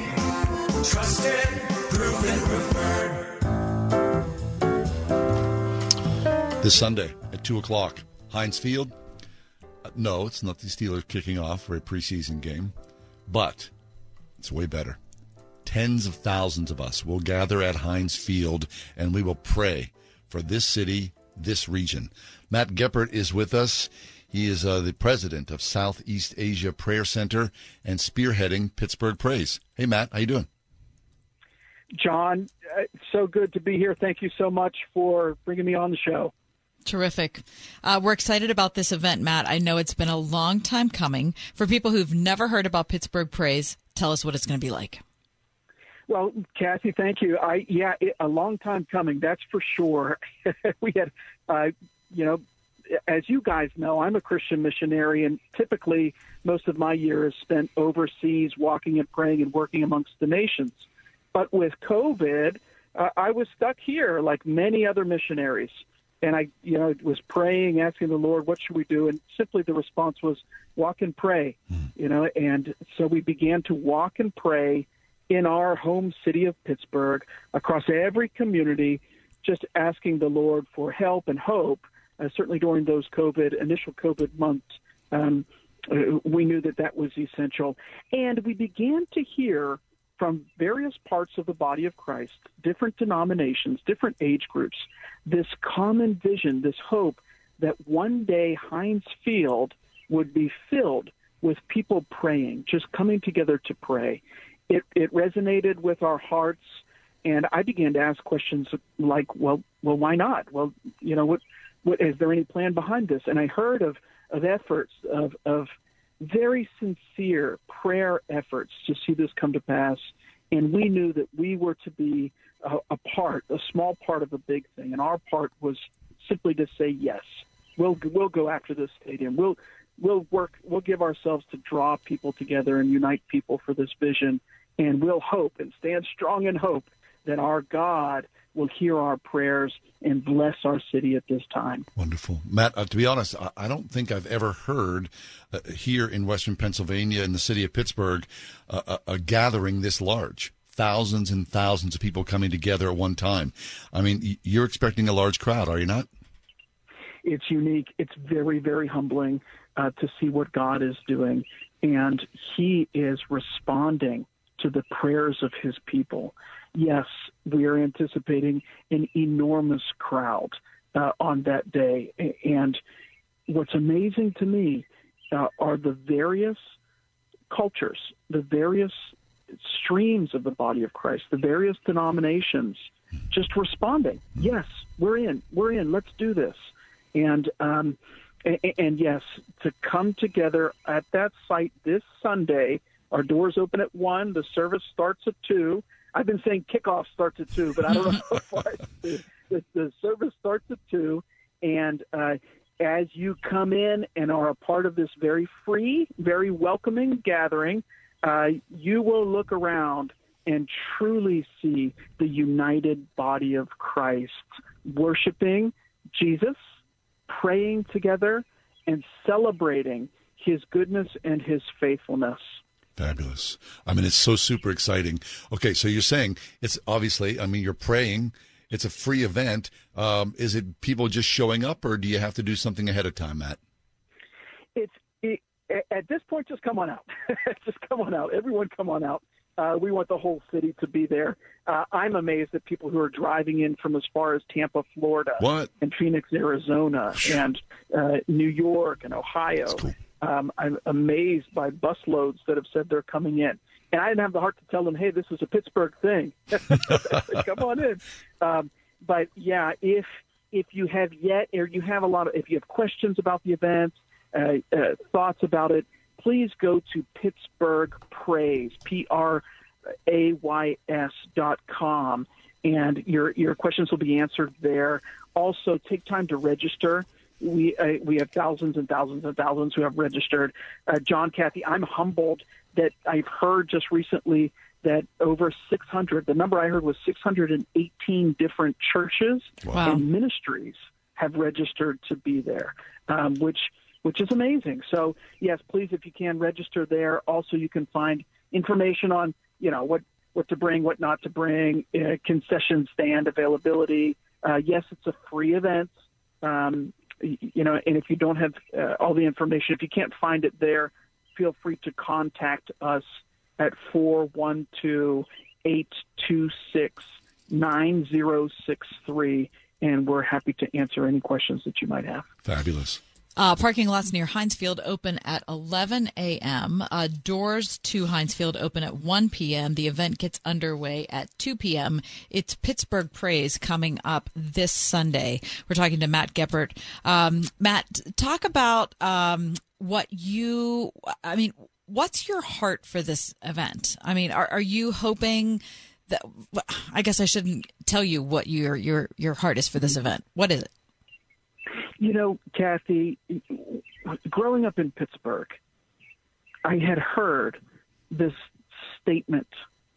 Trusted, proven, preferred.
This Sunday at 2 o'clock, Heinz Field. Uh, no, it's not the Steelers kicking off for a preseason game, but it's way better. Tens of thousands of us will gather at Heinz Field and we will pray for this city, this region. Matt Geppert is with us. He is uh, the president of Southeast Asia Prayer Center and spearheading Pittsburgh Prays. Hey, Matt, how you doing?
John, uh, so good to be here. Thank you so much for bringing me on the show.
Terrific. Uh, we're excited about this event, Matt. I know it's been a long time coming. For people who've never heard about Pittsburgh Prays, tell us what it's going to be like.
Well, Kathy, thank you. I yeah, it, a long time coming. That's for sure. [laughs] we had, uh, you know, as you guys know, I'm a Christian missionary, and typically most of my year is spent overseas, walking and praying and working amongst the nations. But with COVID, uh, I was stuck here, like many other missionaries, and I, you know, was praying, asking the Lord, "What should we do?" And simply the response was, "Walk and pray," you know. And so we began to walk and pray in our home city of Pittsburgh, across every community, just asking the Lord for help and hope. Uh, certainly during those COVID initial COVID months, um, uh, we knew that that was essential, and we began to hear from various parts of the body of Christ, different denominations, different age groups, this common vision, this hope that one day Heinz Field would be filled with people praying, just coming together to pray. It, it resonated with our hearts, and I began to ask questions like, "Well, well, why not? Well, you know, what, what is there any plan behind this?" And I heard of of efforts of of very sincere prayer efforts to see this come to pass, and we knew that we were to be a, a part, a small part of a big thing, and our part was simply to say yes. We'll we'll go after this stadium. We'll we'll work. We'll give ourselves to draw people together and unite people for this vision, and we'll hope and stand strong in hope that our God will hear our prayers and bless our city at this time.
Wonderful. Matt, uh, to be honest, I, I don't think I've ever heard uh, here in Western Pennsylvania, in the city of Pittsburgh, uh, a, a gathering this large. Thousands and thousands of people coming together at one time. I mean, you're expecting a large crowd, are you not?
it's unique. It's very, very humbling uh, to see what God is doing. And He is responding to the prayers of His people. Yes, we are anticipating an enormous crowd uh, on that day. And what's amazing to me uh, are the various cultures, the various streams of the body of Christ, the various denominations just responding. Yes, we're in. We're in. Let's do this. And um, and, and yes, to come together at that site this Sunday. Our doors open at one. The service starts at two. I've been saying kickoff starts at two, but I don't know [laughs] how far the, the service starts at two, and uh, as you come in and are a part of this very free, very welcoming gathering, uh, you will look around and truly see the united body of Christ worshiping Jesus, praying together, and celebrating his goodness and his faithfulness.
Fabulous. I mean, it's so super exciting. Okay, so you're saying it's obviously, I mean, you're praying. It's a free event. Um, is it people just showing up, or do you have to do something ahead of time, Matt?
It's it, at this point, just come on out. [laughs] just come on out. Everyone, come on out. Uh, we want the whole city to be there. Uh, I'm amazed at people who are driving in from as far as Tampa, Florida,
What?
and Phoenix, Arizona, and uh, New York and Ohio. Um, I'm amazed by busloads that have said they're coming in. And I didn't have the heart to tell them, hey, this is a Pittsburgh thing. [laughs] [laughs] Come on in. Um, but yeah, if if you have yet, or you have a lot of, if you have questions about the event, uh, uh, thoughts about it, please go to Pittsburgh Prays, P R A Y S dot com, and your your questions will be answered there. Also, take time to register. We uh, we have thousands and thousands and thousands who have registered. Uh, John, Kathy, I'm humbled that I've heard just recently that over 600. The number I heard was 618 different churches
Wow.
and ministries have registered to be there, um, which which is amazing. So yes, please, if you can register there. Also, you can find information on you know what what to bring, what not to bring, uh, concession stand availability. Uh, yes, it's a free event. Um, you know, and if you don't have uh, all the information, if you can't find it there, feel free to contact us at 412 826 9063, and we're happy to answer any questions that you might have.
Fabulous.
Uh, parking lots near Heinz Field open at 11 a.m. Uh, doors to Heinz Field open at 1 p.m. The event gets underway at 2 p.m. It's Pittsburgh Prays coming up this Sunday. We're talking to Matt Geppert. Um, Matt, talk about um, what you, I mean, what's your heart for this event? I mean, are, are you hoping that, I guess I shouldn't tell you what your, your, your heart is for this event. What is it?
You know, Kathy, growing up in Pittsburgh, I had heard this statement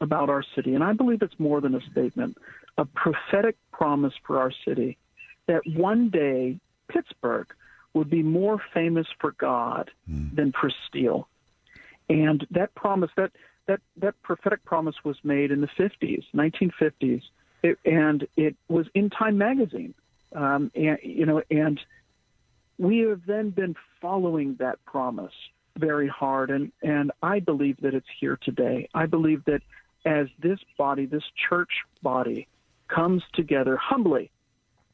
about our city, and I believe it's more than a statement, a prophetic promise for our city that one day Pittsburgh would be more famous for God hmm. than for steel. And that promise, that that that prophetic promise was made in the 50s, 1950s, it, and it was in Time magazine. Um, and you know, and we have then been following that promise very hard, and and I believe that it's here today. I believe that as this body, this church body, comes together humbly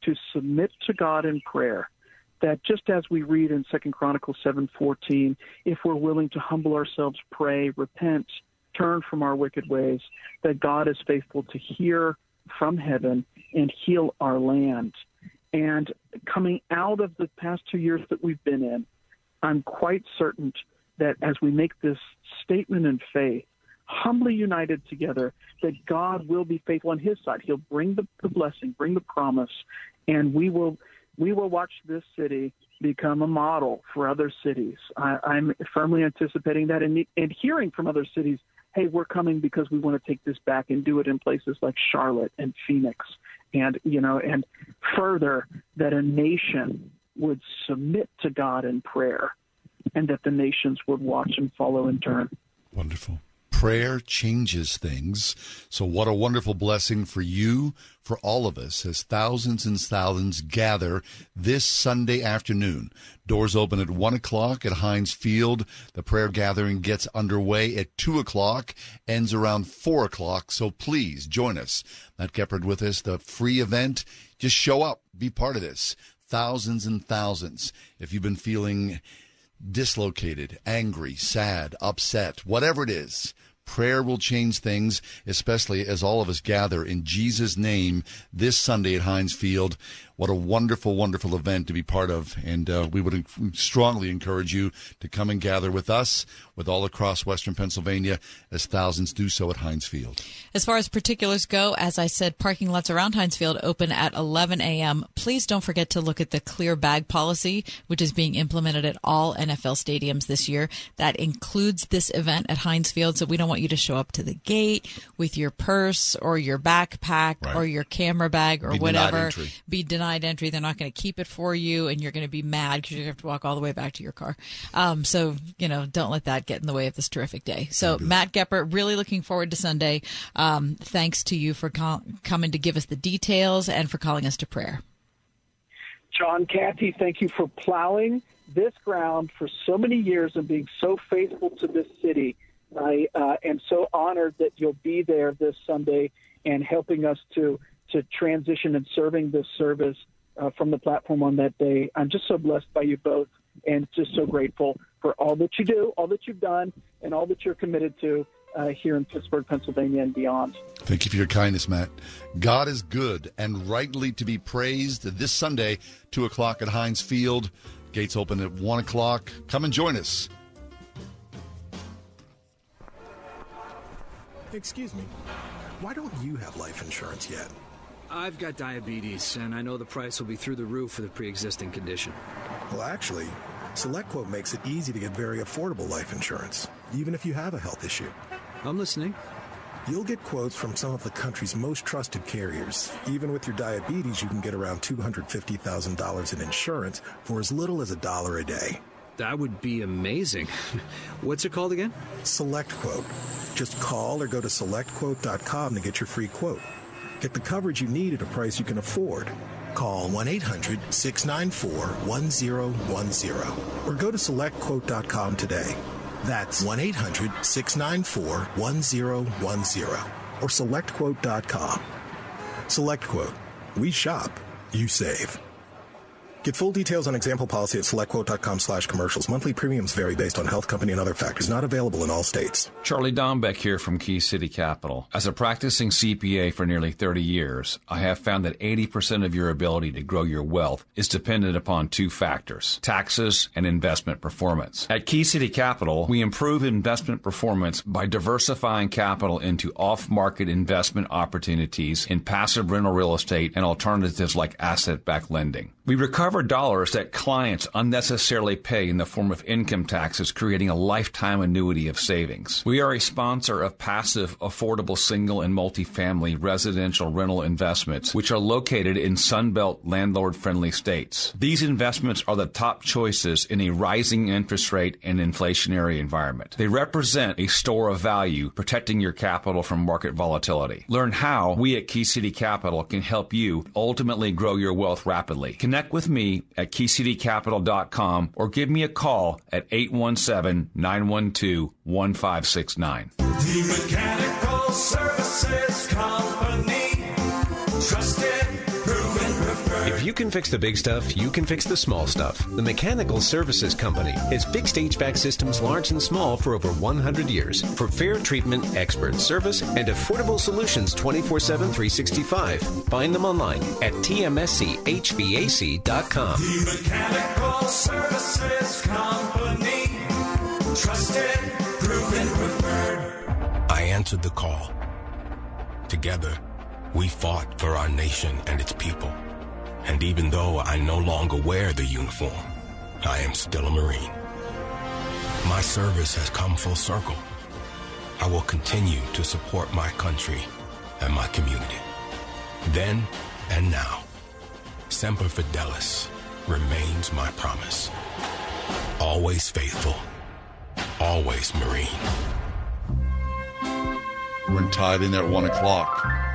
to submit to God in prayer, that just as we read in Second Chronicles seven fourteen, if we're willing to humble ourselves, pray, repent, turn from our wicked ways, that God is faithful to hear from heaven and heal our land. And coming out of the past two years that we've been in, I'm quite certain that as we make this statement in faith, humbly united together, that God will be faithful on His side. He'll bring the, the blessing, bring the promise, and we will we will watch this city become a model for other cities. I, I'm firmly anticipating that, and, and hearing from other cities, hey, we're coming because we want to take this back and do it in places like Charlotte and Phoenix, and you know, and further that a nation would submit to God in prayer, and that the nations would watch and follow in turn.
Wonderful. Prayer changes things. So, what a wonderful blessing for you, for all of us, as thousands and thousands gather this Sunday afternoon. Doors open at 1 o'clock at Heinz Field. The prayer gathering gets underway at 2 o'clock, ends around 4 o'clock. So, please join us. Matt Geppert with us, the free event. Just show up, be part of this. Thousands and thousands. If you've been feeling dislocated, angry, sad, upset, whatever it is. Prayer will change things, especially as all of us gather in Jesus' name this Sunday at Heinz Field. What a wonderful, wonderful event to be part of. And uh, we would strongly encourage you to come and gather with us, with all across Western Pennsylvania, as thousands do so at Heinz Field.
As far as particulars go, as I said, parking lots around Heinz Field open at 11 a.m. Please don't forget to look at the clear bag policy, which is being implemented at all NFL stadiums this year. That includes this event at Heinz Field. So we don't want you to show up to the gate with your purse or your backpack
Right.
or your camera bag or
Be denied
whatever.
entry.
Be denied entry. They're not going to keep it for you, and you're going to be mad because you have to walk all the way back to your car. Um, so you know, don't let that get in the way of this terrific day. So Matt Geppert, really looking forward to Sunday. Um, thanks to you for call- coming to give us the details and for calling us to prayer.
John Kathy, thank you for plowing this ground for so many years and being so faithful to this city. I uh, am so honored that you'll be there this Sunday and helping us to to transition and serving this service uh, from the platform on that day. I'm just so blessed by you both and just so grateful for all that you do, all that you've done, and all that you're committed to uh, here in Pittsburgh, Pennsylvania, and beyond.
Thank you for your kindness, Matt. God is good and rightly to be praised this Sunday, 2 o'clock at Heinz Field. Gates open at 1 o'clock. Come and join us.
Excuse me. Why don't you have life insurance yet?
I've got diabetes, and I know the price will be through the roof for the pre existing condition.
Well, actually, SelectQuote makes it easy to get very affordable life insurance, even if you have a health issue.
I'm listening.
You'll get quotes from some of the country's most trusted carriers. Even with your diabetes, you can get around $250,000 in insurance for as little as a dollar a day.
That would be amazing. [laughs] What's it called again?
SelectQuote. Just call or go to selectquote.com to get your free quote. Get the coverage you need at a price you can afford. Call 1 800 694 1010 or go to selectquote.com today. That's 1 800 694 1010 or selectquote.com. SelectQuote. We shop, you save. Get full details on example policy at selectquote.com slash commercials. Monthly premiums vary based on health company and other factors. Not available in all states.
Charlie Dombeck here from Key City Capital. As a practicing CPA for nearly 30 years, I have found that 80% of your ability to grow your wealth is dependent upon two factors taxes and investment performance. At Key City Capital, we improve investment performance by diversifying capital into off market investment opportunities in passive rental real estate and alternatives like asset backed lending. We recover dollars that clients unnecessarily pay in the form of income taxes, creating a lifetime annuity of savings. We are a sponsor of passive, affordable single and multifamily residential rental investments, which are located in Sunbelt landlord friendly states. These investments are the top choices in a rising interest rate and inflationary environment. They represent a store of value, protecting your capital from market volatility. Learn how we at Key City Capital can help you ultimately grow your wealth rapidly. Connect with me at keycitycapital.com or give me a call at 817 912 1569.
The Mechanical Services Company. Trusted.
If you can fix the big stuff, you can fix the small stuff. The Mechanical Services Company has fixed HVAC systems large and small for over 100 years. For fair treatment, expert service, and affordable solutions 24 7, 365. Find them online at tmschvac.com.
The Mechanical Services Company. Trusted, proven preferred.
I answered the call. Together, we fought for our nation and its people. And even though I no longer wear the uniform, I am still a Marine. My service has come full circle. I will continue to support my country and my community. Then and now, Semper Fidelis remains my promise. Always faithful, always Marine.
We're tied in at one o'clock.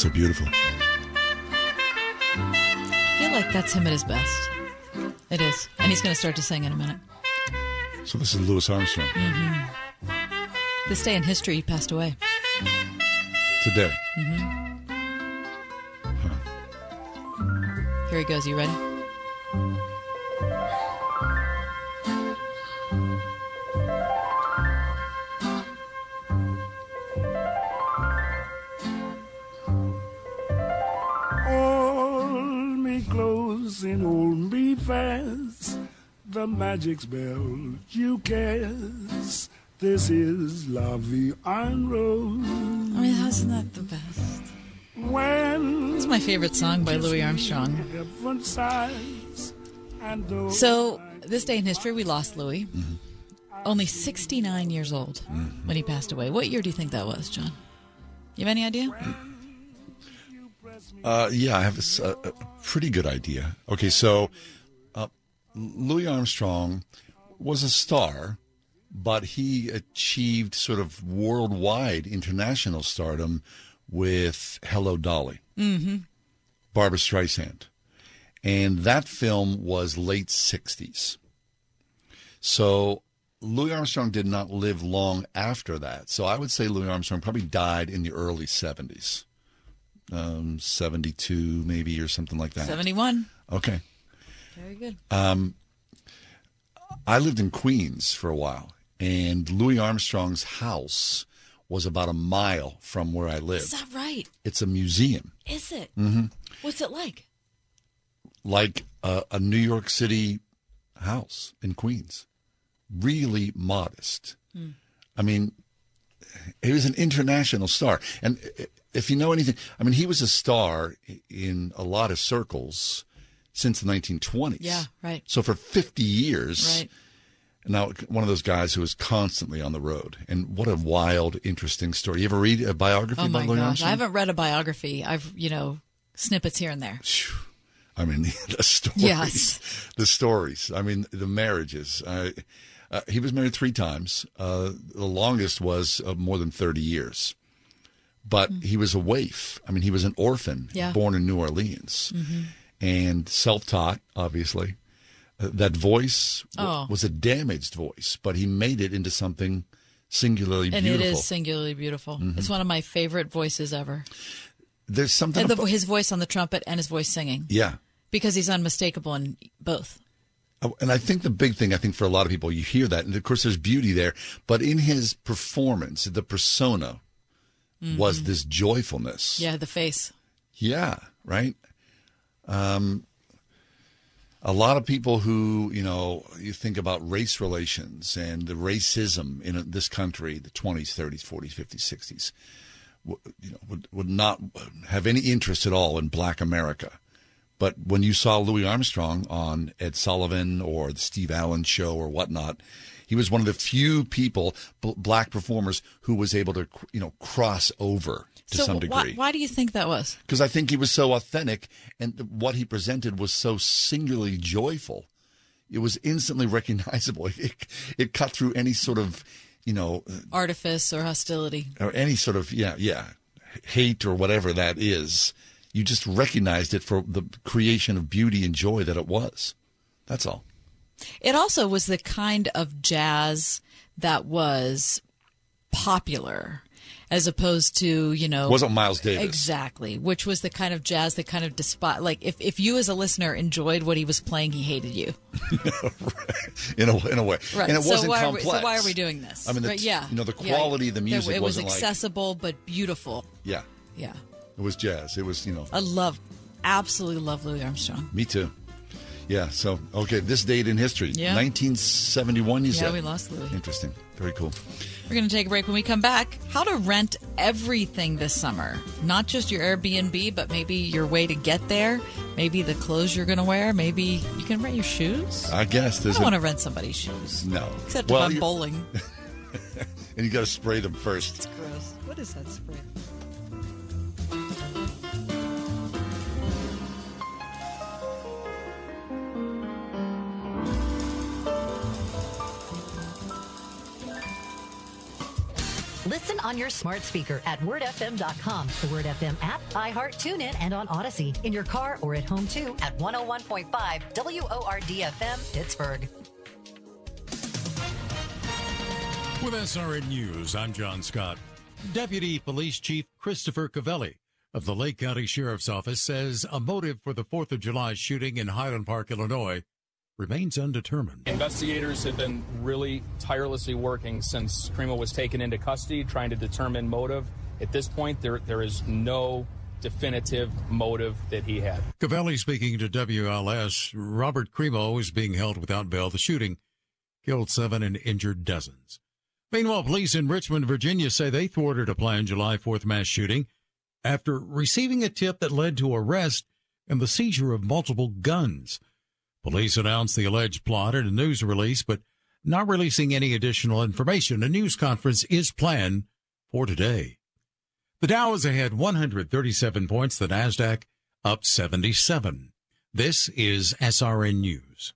So beautiful.
I feel like that's him at his best. It is. And he's going to start to sing in a minute.
So this is Louis Armstrong
hmm This day in history, he passed away.
today.
hmm Here he goes. You ready?
Magic spell you cast. This is La Vie en Rose.
I mean, isn't that the best?
When
This is my favorite song by Louis Armstrong.
different and
So, this day in history, we lost Louis.
Mm-hmm.
Only 69 years old when he passed away. What year do you think that was, John? You have any idea?
Uh, yeah, I have a pretty good idea. Okay, so Louis Armstrong was a star, but he achieved sort of worldwide international stardom with Hello Dolly,
Mm-hmm.
Barbra Streisand. And that film was late 60s. So Louis Armstrong did not live long after that. So I would say Louis Armstrong probably died in the early 70s. Um, 72 maybe or something like that.
71.
Okay.
Very good.
Um, I lived in Queens for a while, and Louis Armstrong's house was about a mile from where I lived.
Is that right?
It's a museum,
Is it?
hmm
What's it like?
like a, a New York City house in Queens. Really modest.
Hmm.
I mean, he was an international star. And if you know anything, I mean, he was a star in a lot of circles since the 1920s.
Yeah, right.
So for 50 years.
Right.
Now, one of those guys who is constantly on the road. And what a wild, interesting story. You ever read a biography
Oh my gosh.
Armstrong?
I haven't read a biography. I've, you know, snippets here and there.
I mean, [laughs] the stories.
Yes.
The stories. I mean, the marriages. Uh, uh, he was married three times. Uh, the longest was uh, more than 30 years. But he was a waif. I mean, he was an orphan.
Yeah.
born in New Orleans
Mhm.
And self taught, obviously. Uh, that voice
Oh.
was a damaged voice, but he made it into something singularly
And
beautiful.
And it is singularly beautiful.
Mhm.
It's one of my favorite voices ever.
There's something.
And the,
about-
his voice on the trumpet and his voice singing.
yeah.
Because he's unmistakable in both.
Oh, And I think the big thing, I think for a lot of people, you hear that, and of course there's beauty there, but in his performance, the persona was
Mhm.
this joyfulness.
Yeah, the face.
Yeah, right. Um, a lot of people who, you know, you think about race relations and the racism in this country, the 20s, 30s, 40s, 50s, 60s, you know, would, would not have any interest at all in black America. But when you saw Louis Armstrong on Ed Sullivan or the Steve Allen show or whatnot, he was one of the few people, black performers, who was able to, you know, cross over to
so
some degree
why, why do you think that was?
because I think he was so authentic and what he presented was so singularly joyful. It was instantly [laughs] recognizable. It, it cut through any sort of, you know, uh,
Artifice or hostility?
or any sort of yeah, yeah, hate or whatever that is. You just recognized it for the creation of beauty and joy that it was. That's all.
It also was the kind of jazz that was popular as opposed to, you know,
Wasn't Miles Davis.
Exactly, which was the kind of jazz that kind of despise like if if you as a listener enjoyed what he was playing, he hated you. [laughs]
in a in a way,
Right.
and it
so
wasn't
why
complex.
Are we, so why are we doing this?
I mean, the,
Right, yeah.
you know, the
Yeah.
quality of the music
It was
wasn't like
accessible but beautiful.
yeah,
Yeah.
it was jazz. It was you know
I love, absolutely love Louis Armstrong.
Me too. Yeah. So okay, this date in history,
Yeah.
1971. You
Yeah,
said
we lost Louis.
Interesting. Very cool.
We're going to take a break. When we come back, how to rent everything this summer. Not just your Airbnb, but maybe your way to get there. Maybe the clothes you're going to wear. Maybe you can rent your shoes.
I guess
I don't
a-
want to rent somebody's shoes.
No.
Except
Well,
if I'm
you-
bowling. [laughs]
and you got to spray them first.
It's Gross. What is that spray?
Listen on your smart speaker at wordfm.com, the Word FM app, iHeart, TuneIn, and on Audacy. In your car or at home too at 101.5 WORDFM Pittsburgh.
With SRN News, I'm John Scott. Deputy Police Chief Christopher Covelli of the Lake County Sheriff's Office says a motive for the 4th of July shooting in Highland Park, Illinois remains undetermined.
Investigators have been really tirelessly working since Crimo was taken into custody, trying to determine motive. At this point, there there is no definitive motive that he had.
Covelli speaking to WLS. Robert Crimo is being held without bail. The shooting killed seven and injured dozens. Meanwhile, police in Richmond, Virginia say they thwarted a planned July 4th mass shooting after receiving a tip that led to arrest and the seizure of multiple guns. Police announced the alleged plot in a news release, but not releasing any additional information. A news conference is planned for today. The Dow is ahead 137 points, the NASDAQ up 77. This is SRN News.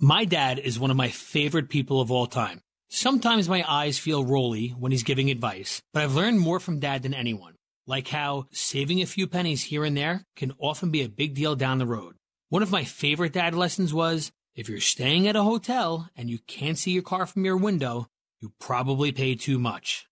My dad is one of my favorite people of all time. Sometimes my eyes feel rolly when he's giving advice, but I've learned more from dad than anyone. Like how saving a few pennies here and there can often be a big deal down the road. One of my favorite dad lessons was if you're staying at a hotel and you can't see your car from your window, you probably pay too much.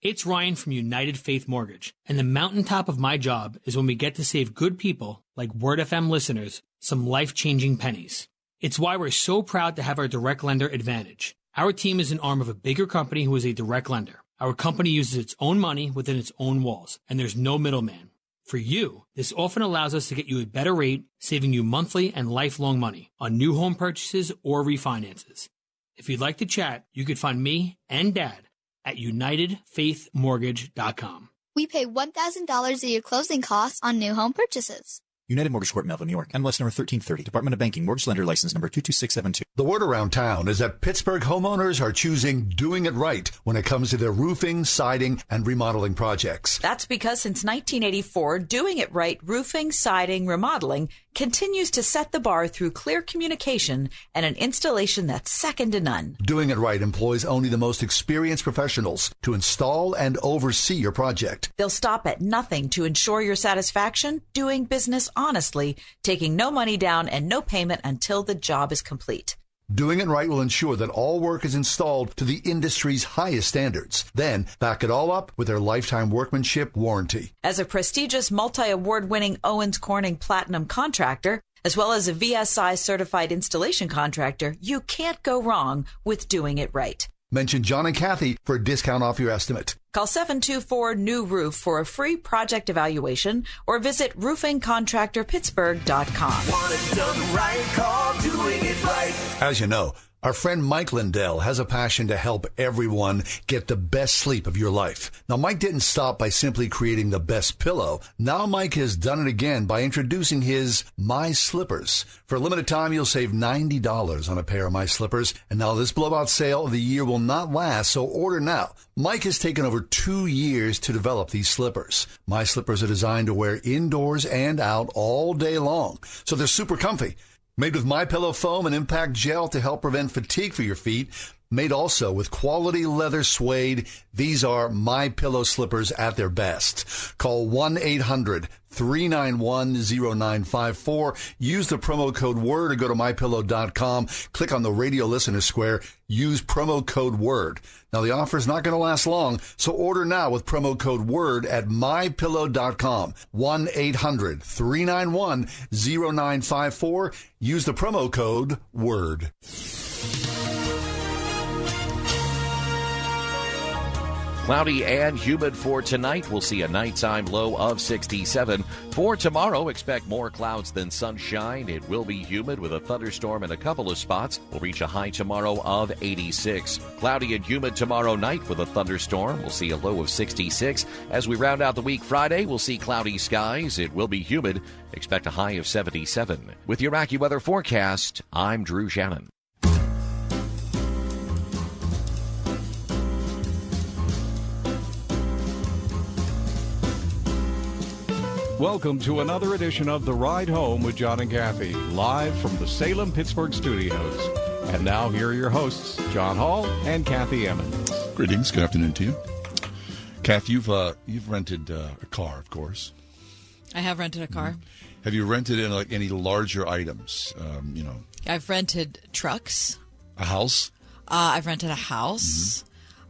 It's Ryan from United Faith Mortgage, and the mountaintop of my job is when we get to save good people, like Word FM listeners, some life changing pennies. It's why we're so proud to have our direct lender advantage. Our team is an arm of a bigger company who is a direct lender. Our company uses its own money within its own walls, and there's no middleman. For you, this often allows us to get you a better rate, saving you monthly and lifelong money on new home purchases or refinances. If you'd like to chat, you could find me and Dad at UnitedFaithMortgage.com.
We pay $1,000 a year closing costs on new home purchases.
United Mortgage Corp, Melville, New York. MLS number 1330. Department of Banking. Mortgage Lender License number 22672.
The word around town is that Pittsburgh homeowners are choosing doing it right when it comes to their roofing, siding, and remodeling projects.
That's because since 1984, doing it right, roofing, siding, remodeling continues to set the bar through clear communication and an installation that's second to none.
Doing it right employs only the most experienced professionals to install and oversee your project.
They'll stop at nothing to ensure your satisfaction, doing business honestly, taking no money down and no payment until the job is complete.
Doing it right will ensure that all work is installed to the industry's highest standards. Then back it all up with their lifetime workmanship warranty.
As a prestigious multi-award winning Owens Corning Platinum contractor, as well as a VSI certified installation contractor, you can't go wrong with doing it right.
Mention John and Kathy for a discount off your estimate.
Call 724 New Roof for a free project evaluation or visit roofingcontractorpittsburgh.com.
Want it done right? Call doing it right.
As you know, our friend Mike Lindell has a passion to help everyone get the best sleep of your life. Now, Mike didn't stop by simply creating the best pillow. Now, Mike has done it again by introducing his My Slippers. For a limited time, you'll save $90 on a pair of My Slippers. And now this blowout sale of the year will not last, so order now. Mike has taken over two years to develop these slippers. My Slippers are designed to wear indoors and out all day long, so they're super comfy. Made with My Pillow foam and impact gel to help prevent fatigue for your feet. Made also with quality leather suede. These are My Pillow slippers at their best. Call 1-800-391-0954. Use the promo code WORD or go to mypillow.com. Click on the radio listener square. Use promo code WORD. Now the offer is not going to last long, so order now with promo code WORD at mypillow.com. 1-800-391-0954. Use the promo code WORD.
Cloudy and humid for tonight. We'll see a nighttime low of 67. For tomorrow, expect more clouds than sunshine. It will be humid with a thunderstorm in a couple of spots. We'll reach a high tomorrow of 86. Cloudy and humid tomorrow night with a thunderstorm. We'll see a low of 66. As we round out the week Friday, we'll see cloudy skies. It will be humid. Expect a high of 77. With your AccuWeather forecast, I'm Drew Shannon.
Welcome to another edition of The Ride Home with John and Kathy, live from the Salem Pittsburgh studios. And now, here are your hosts, John Hall and Kathy Emmons.
Greetings. Good afternoon to you. Kath, you've uh, you've rented uh, a car, of course.
I have rented a car.
Have you rented in like any larger items? Um, you know,
I've rented trucks.
a house.
Uh, I've rented a house.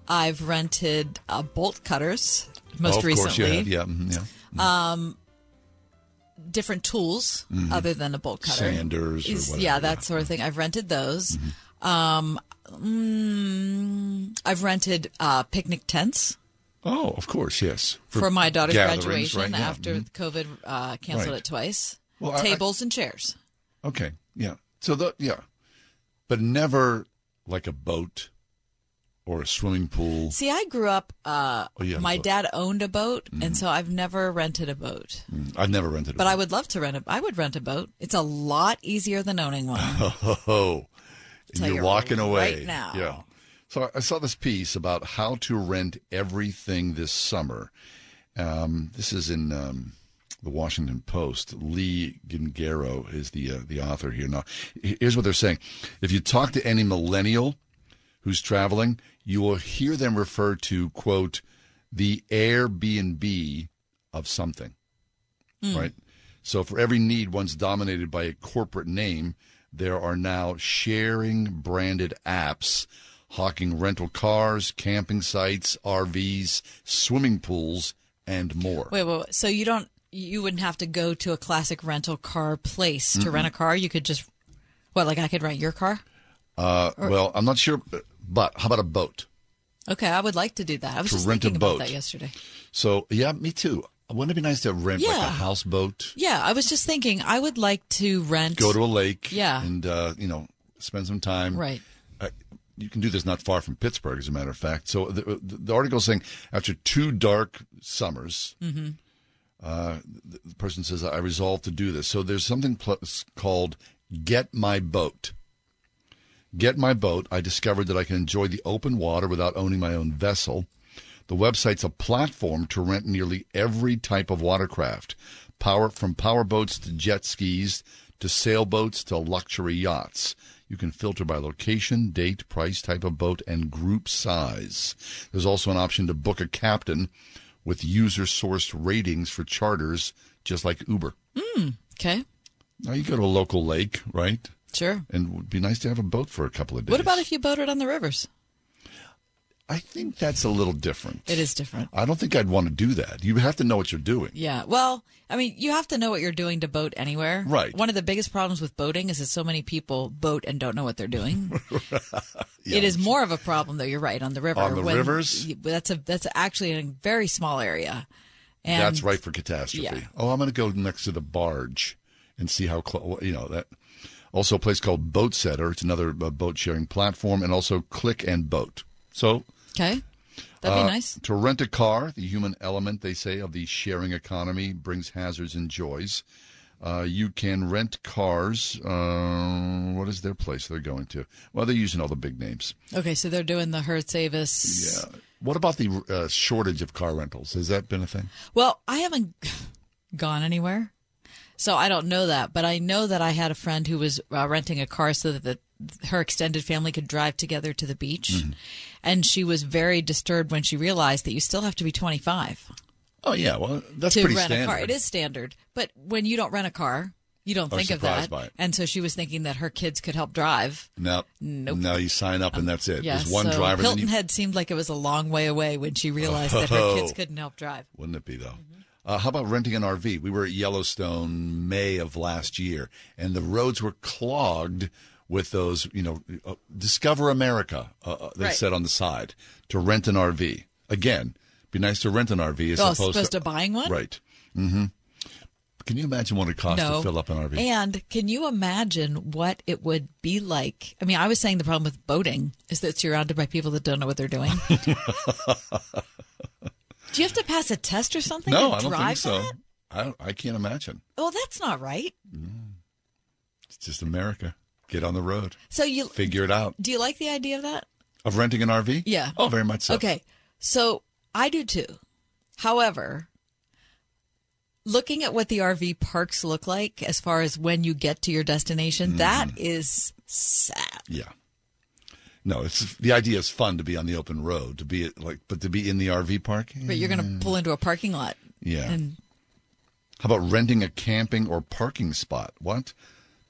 I've rented uh, bolt cutters most
oh, of
recently.
course you have. Yeah, mhm, yeah.
Um, different tools
Mhm.
other than a bolt cutter.
Sanders
Is-
whatever,
yeah, that sort of thing. I've rented those. Um, mm, I've rented uh, picnic tents
Oh, of course, yes.
for, my daughter's graduation
right, yeah,
after
mhm.
COVID uh, canceled
Right.
it twice.
Well, I- I-
Tables and chairs.
Okay, yeah. So the yeah, but never like a boat or a swimming pool.
See, I grew up. Uh,
Oh,
my dad owned a boat, and so I've never rented a boat.
Mm, I've never rented.
But I would love to rent a. I would rent a boat. It's a lot easier than owning one. [laughs]
Oh, and you're
you
walking away
right now.
Yeah. So I- saw this piece about how to rent everything this summer. Um, this is in um, the Washington Post. Lee Gingero is the uh, the author here. Now, here's what they're saying: If you talk to any millennial who's traveling, you will hear them refer to quote the Airbnb of something
Mm.
right? So for every need once dominated by a corporate name, there are now sharing branded apps hawking rental cars, camping sites, RVs, swimming pools, and more.
Wait, wait, wait. So you don't. You wouldn't have to go to a classic rental car place to
Mm-mm.
rent a car. You could just. What? Like I could rent your car?
Uh,
Or-
well, I'm not sure, but how about a boat?
Okay, I would like to do that. I was
To
just
rent a
thinking about
boat.
that yesterday.
So yeah, me too. Wouldn't it be nice to rent like a houseboat?
Yeah, I was just thinking I would like to rent.
Go to a lake,
Yeah.
and uh, you know spend some time.
Right.
Uh, you can do this not far from Pittsburgh, as a matter of fact. So the, the article is saying after two dark summers,
hmm
uh, the the person says, "I resolved to do this." So there's something pl- called "Get My Boat." Get My Boat. I discovered that I can enjoy the open water without owning my own vessel. The website's a platform to rent nearly every type of watercraft, power from power boats to jet skis to sailboats to luxury yachts. You can filter by location, date, price, type of boat, and group size. There's also an option to book a captain with user sourced ratings for charters, just like Uber.
Mm, okay.
Now you go to a local lake, right?
Sure.
And it would be nice to have a boat for a couple of days.
What about if you boated on the rivers?
I think that's a little different.
It is different.
I don't think I'd want to do that. You have to know what you're doing.
Yeah. Well, I mean, you have to know what you're doing to boat anywhere.
Right.
One of the biggest problems with boating is that so many people boat and don't know what they're doing. [laughs] It is more of a problem, though. You're right on the river.
On the
when-
rivers?
That's a that's actually a very small area. And
That's right for catastrophe.
Yeah.
Oh, I'm going to go next to the barge and see how close. You know that. Also, a place called Boatsetter. It's another uh, boat sharing platform, and also Click and Boat. So
Okay. That'd be
uh,
nice.
To rent a car, the human element, they say, of the sharing economy brings hazards and joys. Uh, you can rent cars. Uh, what is their place they're going to? Well, they're using all the big names.
Okay, so they're doing the Hertz Avis.
Yeah. What about the uh, shortage of car rentals? Has that been a thing?
Well, I haven't [laughs] gone anywhere, so I don't know that. But I know that I had a friend who was uh, renting a car so that the, her extended family could drive together to the beach,
Mm-hmm.
and she was very disturbed when she realized that you still have to be 25
Oh yeah, well that's
to
pretty
rent
standard.
a car. It is standard, but when you don't rent a car, you don't think of
surprised
that.
by it.
And so she was thinking that her kids could help drive.
No,
Nope.
no, you sign up and that's it.
Yeah,
There's one
so
driver.
Hilton
you,
Head seemed like it was a long way away when she realized that her kids
Oh.
couldn't help drive.
Wouldn't it be though?
Mm-hmm.
Uh, how about renting an RV? We were at Yellowstone May of last year, and the roads were clogged with those. You know, uh, Discover America. Uh, uh, they
Right.
said on the side to rent an RV. Again, be nice to rent an RV as
Oh,
opposed
opposed to buying one?
Right. Mm-hmm. Can you imagine what it costs
no.
to fill up an RV?
And can you imagine what it would be like? I mean, I was saying the problem with boating is that it's surrounded by people that don't know what they're doing. [laughs] Do you have to pass a test or something
no, I don't think so.
that?
I don't, I can't imagine.
Oh, that's not right. Mm.
It's just America. Get on the road.
So you
Figure it out.
do you like the idea of that?
Of renting an RV?
Yeah.
Oh, very much so.
Okay. So I do too. However, looking at what the RV parks look like as far as when you get to your destination, that mm. is sad.
Yeah. No, it's the idea is fun to be on the open road, to be like, but to be in the RV park.
But you're going to pull into a parking lot.
Yeah.
And
How about renting a camping or parking spot? What?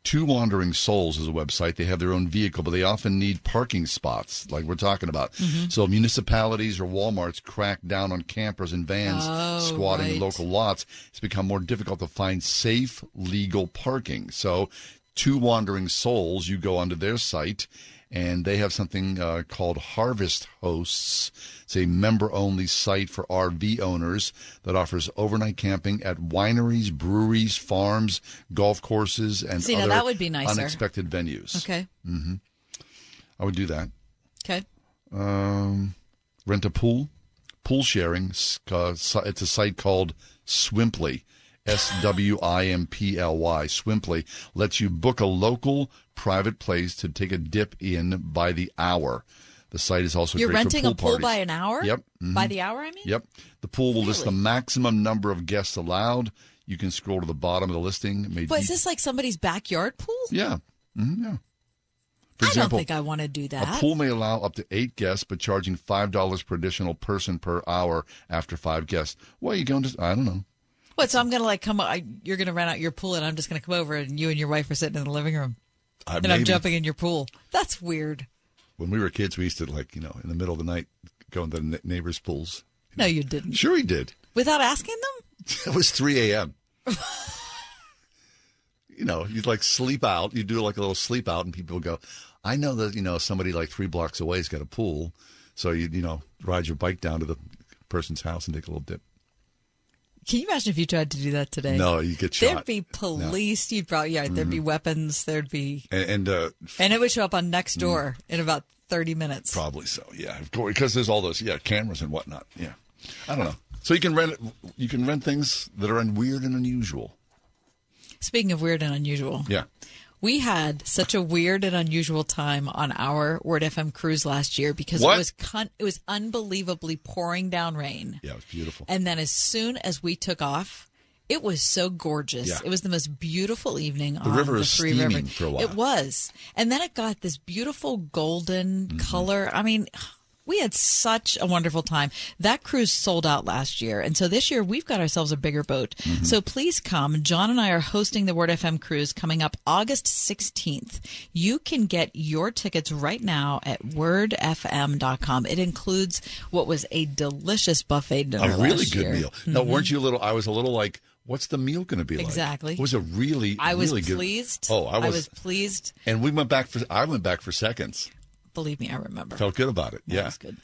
Two Wandering Souls is a website. They have their own vehicle, but they often need parking spots, like we're talking about.
Mm-hmm.
So municipalities or Walmarts crack down on campers and vans
Oh,
squatting in local lots. It's become more difficult to find safe, legal parking. So, Two Wandering Souls, you go onto their site, and they have something uh, called Harvest Hosts. It's a member-only site for RV owners that offers overnight camping at wineries, breweries, farms, golf courses, and
See,
other
that would be nicer.
unexpected venues.
okay.
hmm I would do that.
Okay.
Um, rent a pool, pool sharing. Uh, it's a site called Swimply. S W I M P L Y. Swimply lets you book a local private place to take a dip in by the hour. The site is also
You're renting
for
a pool
parties.
by an hour?
Yep.
By
mhm.
the hour, I mean?
Yep. The pool will list the maximum number of guests allowed. You can scroll to the bottom of the listing.
But is this like somebody's backyard pool?
yeah. hmm yeah. For
I
example,
don't think I want to do that.
a pool may allow up to eight guests, but charging five dollars per additional person per hour after five guests. Why are you going to? I don't know.
What? So I'm gonna like come. I, you're gonna rent out your pool, and I'm just gonna come over, and you and your wife are sitting in the living room,
Uh,
and I'm jumping in your pool. That's weird.
When we were kids, we used to like you know in the middle of the night go into the neighbors' pools.
No, you didn't.
Sure, he did.
Without asking them. [laughs]
It was three a.m. [laughs] you know, you'd like sleep out. You do like a little sleep out, and people would go, "I know that you know somebody like three blocks away has got a pool." So you you know ride your bike down to the person's house and take a little dip.
Can you imagine if you tried to do that today?
No, you get shot.
There'd be police. You'd probably yeah. There'd be weapons. There'd be,
and, and uh,
and it would show up on next
Mm.
door in about thirty minutes.
Probably so. Yeah, of course, because there's all those yeah cameras and whatnot. Yeah, I don't know. So you can rent you can rent things that are weird and unusual.
Speaking of weird and unusual,
Yeah.
We had such a weird and unusual time on our Word FM cruise last year because
What?
it was con- it was unbelievably pouring down rain.
Yeah, it was beautiful.
And then as soon as we took off, it was so gorgeous.
Yeah.
It was the most beautiful evening
The
on
river
the
steaming
River.
for a while.
It was. And then it got this beautiful golden
Mm-hmm.
color. I mean, We had such a wonderful time. That cruise sold out last year. And so this year we've got ourselves a bigger boat.
Mm-hmm.
So please come. John and I are hosting the Word FM cruise coming up August 16th. You can get your tickets right now at wordfm.com. It includes what was a delicious buffet dinner.
a really good
year.
meal. Now,
Mhm.
weren't you a little? I was a little like, what's the meal going to be like?
Exactly.
It was a really,
I was
really good.
pleased.
Oh, I was,
pleased.
And we went back for. I went back for seconds.
Believe me, I remember.
Felt good about it. yeah,
was good.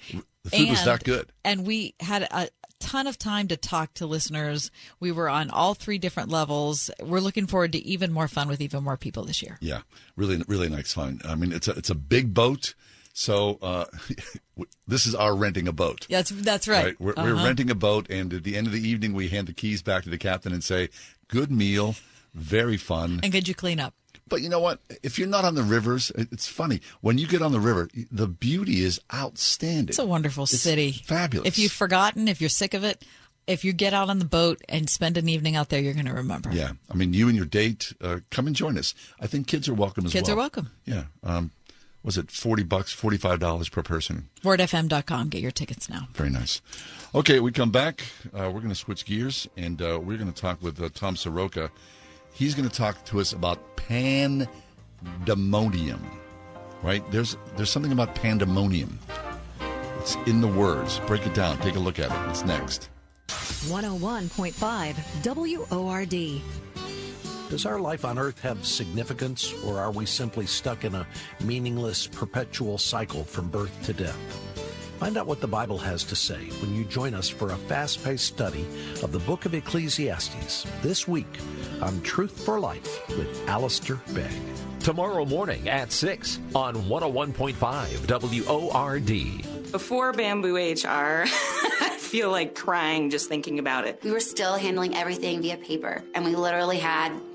The food was not good.
And we had a ton of time to talk to listeners. We were on all three different levels. We're looking forward to even more fun with even more people this year.
Yeah, really, really nice fun. I mean, it's a it's a big boat. So uh, [laughs] this is our renting a boat.
That's that's right.
We're, we're
Uh-huh.
renting a boat, and at the end of the evening, we hand the keys back to the captain and say, "Good meal, very fun."
And could you clean up?
But you know what? If you're not on the rivers, it's funny. When you get on the river, the beauty is outstanding.
It's a wonderful city.
Fabulous.
If you've forgotten, if you're sick of it, if you get out on the boat and spend an evening out there, you're going to remember.
Yeah, I mean, you and your date, uh, come and join us. I think kids are welcome as
Kids
well.
Kids are welcome.
Yeah. Um, was it forty bucks, forty five dollars per person?
WordFM.com. Get your tickets now.
Very nice. Okay, we come back. Uh, we're going to switch gears, and uh, we're going to talk with uh, Tom Soroka. He's going to talk to us about pandemonium. Right? There's there's something about pandemonium. It's in the words. Break it down. Take a look at it. It's next.
101.5 WORD.
Does our life on earth have significance, or are we simply stuck in a meaningless, perpetual cycle from birth to death? Find out what the Bible has to say when you join us for a fast paced study of the book of Ecclesiastes this week on Truth for Life with Alistair Begg.
Tomorrow morning at 6 on 101.5 WORD.
Before Bamboo HR, [laughs] I feel like crying just thinking about it.
We were still handling everything via paper, and we literally had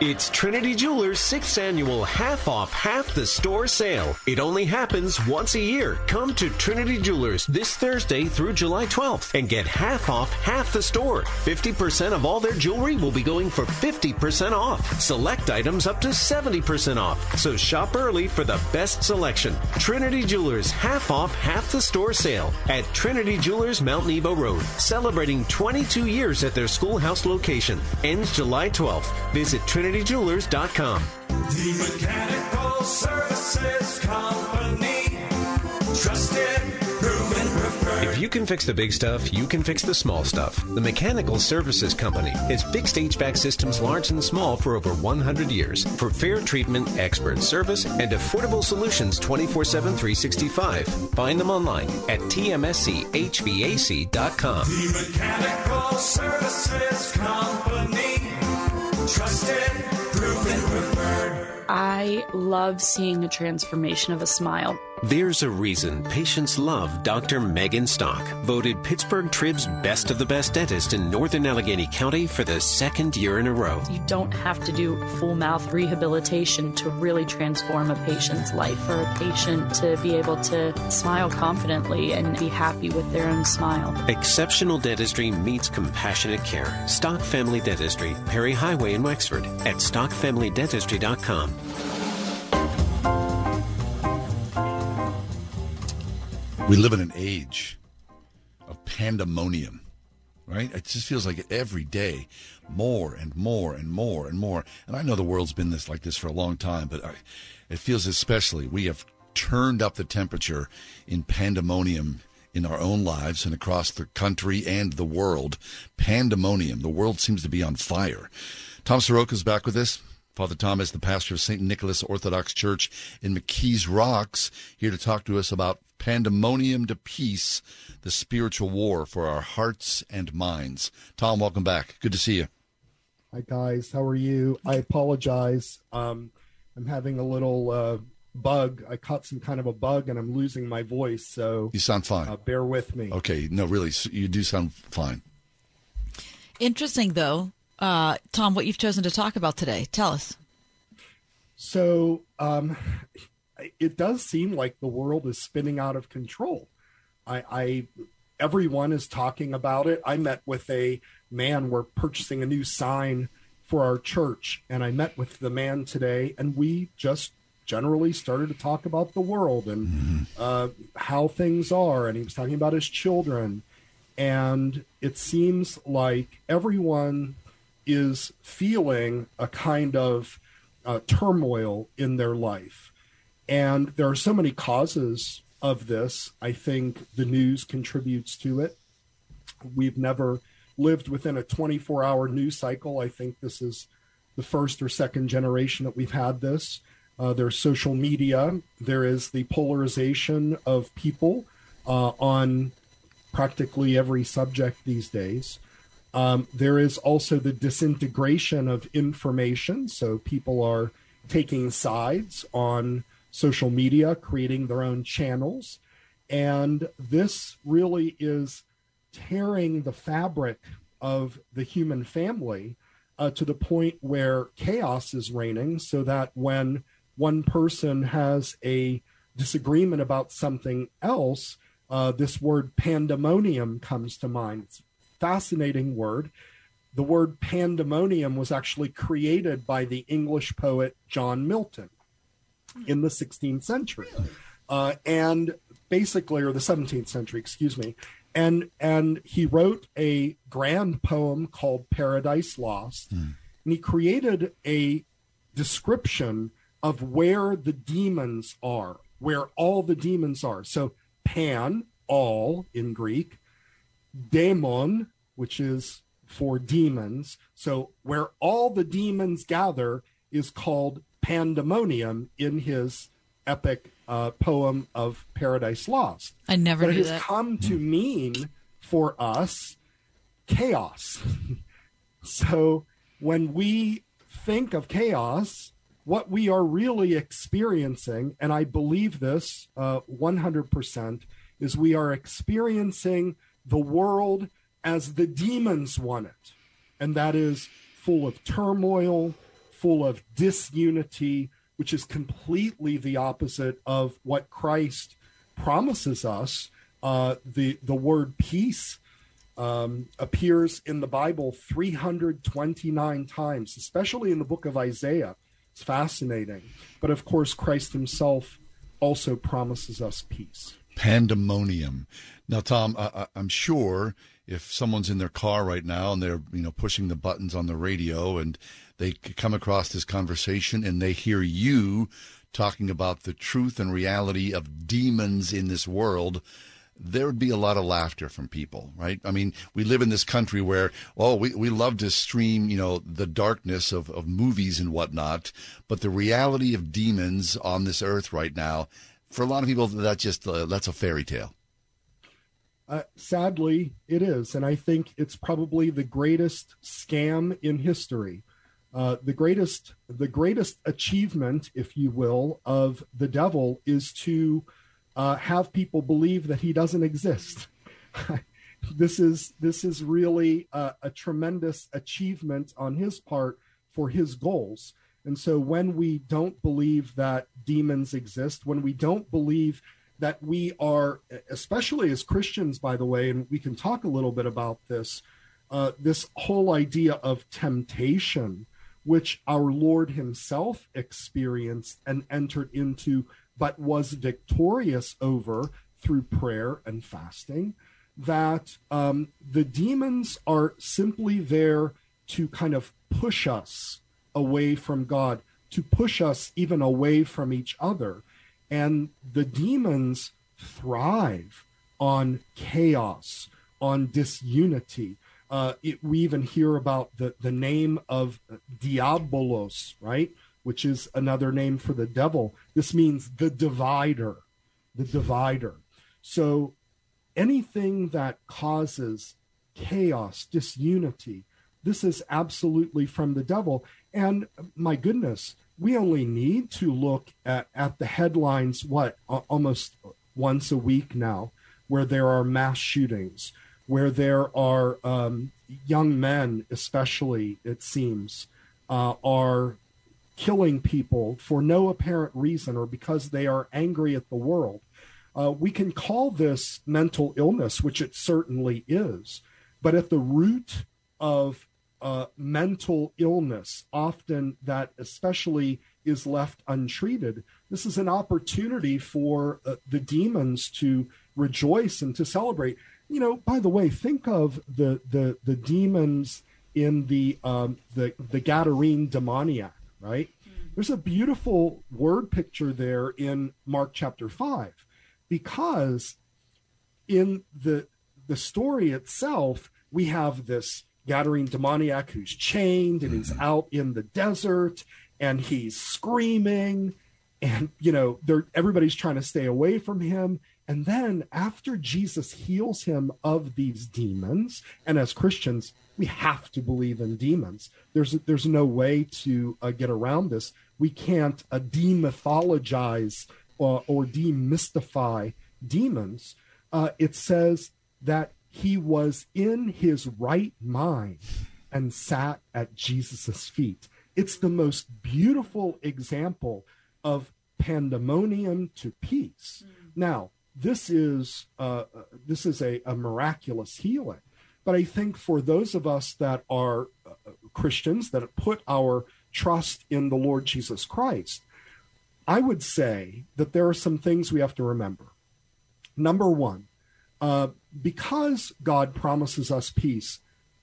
It's Trinity Jewelers' sixth annual half off half the store sale. It only happens once a year. Come to Trinity Jewelers this Thursday through July 12th and get half off half the store. 50% of all their jewelry will be going for 50% off. Select items up to 70% off. So shop early for the best selection. Trinity Jewelers half off half the store sale at Trinity Jewelers Mount Nebo Road, celebrating 22 years at their schoolhouse location. Ends July 12th. Visit trinityjewelers.com.
The Mechanical Services Company. Trusted, proven, preferred.
If you can fix the big stuff, you can fix the small stuff. The Mechanical Services Company has fixed HVAC systems large and small for over 100 years. For fair treatment, expert service, and affordable solutions 24 7 365. Find them online at tmschvac.com.
The Mechanical Services Company. Trusted, proven.
I love seeing the transformation of a smile.
There's a reason patients love Dr. Megan Stock, voted Pittsburgh Trib's best of the best dentist in northern Allegheny County for the second year in a row.
You don't have to do full mouth rehabilitation to really transform a patient's life for a patient to be able to smile confidently and be happy with their own smile.
Exceptional dentistry meets compassionate care. Stock Family Dentistry, Perry Highway in Wexford, at stockfamilydentistry.com.
We live in an age of pandemonium, right? It just feels like every day, more and more and more and more. And I know the world's been this like this for a long time, but I, it feels especially we have turned up the temperature in pandemonium in our own lives and across the country and the world. Pandemonium. The world seems to be on fire. Tom Soroka is back with us. Father Tom is the pastor of St. Nicholas Orthodox Church in McKees Rocks, here to talk to us about pandemonium to peace, the spiritual war for our hearts and minds. Tom, welcome back. Good to see you.
Hi guys, how are you? I apologize. Um, I'm having a little uh, bug. I caught some kind of a bug, and I'm losing my voice. So
You sound fine.
uh, bear with me.
Okay, no, really, you do sound fine.
Interesting, though, uh, Tom, what you've chosen to talk about today. Tell us.
So um, it does seem like the world is spinning out of control. I, I everyone is talking about it. I met with a man. We're purchasing a new sign for our church, and I met with the man today, and we just generally started to talk about the world and uh, how things are, and he was talking about his children, and it seems like everyone is feeling a kind of uh, turmoil in their life. And there are so many causes of this. I think the news contributes to it. We've never lived within a 24 hour news cycle. I think this is the first or second generation that we've had this. Uh, there's social media, there is the polarization of people uh, on practically every subject these days. Um, there is also the disintegration of information. So people are taking sides on social media, creating their own channels. And this really is tearing the fabric of the human family uh, to the point where chaos is reigning, so that when one person has a disagreement about something else, uh, this word pandemonium comes to mind. It's fascinating word. The word pandemonium was actually created by the English poet John Milton in the 16th century. Uh, and basically, or the 17th century, excuse me. And, and he wrote a grand poem called Paradise Lost. And he created a description of where the demons are, where all the demons are. So pan, all in Greek, daemon, which is for demons. So where all the demons gather is called pandemonium in his epic uh, poem of Paradise Lost.
I never
but it has
that.
come to mean for us chaos. [laughs] so when we think of chaos, what we are really experiencing, and I believe this uh, 100%, is we are experiencing the world as the demons want it. And that is full of turmoil, full of disunity, which is completely the opposite of what Christ promises us. Uh, the, the word peace um, appears in the Bible 329 times, especially in the book of Isaiah. It's fascinating. But of course, Christ himself also promises us peace.
Pandemonium. Now, Tom, I, I'm sure if someone's in their car right now and they're you know pushing the buttons on the radio and they come across this conversation and they hear you talking about the truth and reality of demons in this world there would be a lot of laughter from people, right? I mean, we live in this country where, oh, we, we love to stream, you know, the darkness of, of movies and whatnot, but the reality of demons on this earth right now, for a lot of people, that's just, uh, that's a fairy tale.
Uh, sadly, it is. And I think it's probably the greatest scam in history. Uh, the greatest, the greatest achievement, if you will, of the devil is to uh, have people believe that he doesn't exist. [laughs] this is this is really a, a tremendous achievement on his part for his goals. And so when we don't believe that demons exist, when we don't believe that we are, especially as Christians, by the way, and we can talk a little bit about this, uh, this whole idea of temptation, which our Lord Himself experienced and entered into, but was victorious over through prayer and fasting, that um, the demons are simply there to kind of push us away from God, to push us even away from each other. And the demons thrive on chaos, on disunity. Uh, it, we even hear about the, the name of Diabolos, right? Which is another name for the devil. This means the divider, the divider. So anything that causes chaos, disunity, this is absolutely from the devil. And my goodness, we only need to look at, at the headlines, what, almost once a week now, where there are mass shootings, where there are um, young men, especially, it seems, uh, are killing people for no apparent reason or because they are angry at the world. Uh, we can call this mental illness, which it certainly is, but at the root of uh, mental illness, often that especially is left untreated, this is an opportunity for uh, the demons to rejoice and to celebrate. You know, by the way, think of the the the demons in the um, the the Gadarene demoniac, right? There's a beautiful word picture there in Mark chapter five, because in the the story itself, we have this Gadarene demoniac who's chained and he's out in the desert and he's screaming and you know they're everybody's trying to stay away from him. And then after jesus heals him of these demons and as christians we have to believe in demons. There's there's no way to uh, get around this. We can't uh, demythologize or, or demystify demons. Uh, it says that he was in his right mind and sat at jesus' feet it's the most beautiful example of pandemonium to peace. Now, this is uh, this is a, a miraculous healing, but I think for those of us that are uh, Christians that put our trust in the Lord Jesus Christ, I would say that there are some things we have to remember. Number one, uh, because God promises us peace,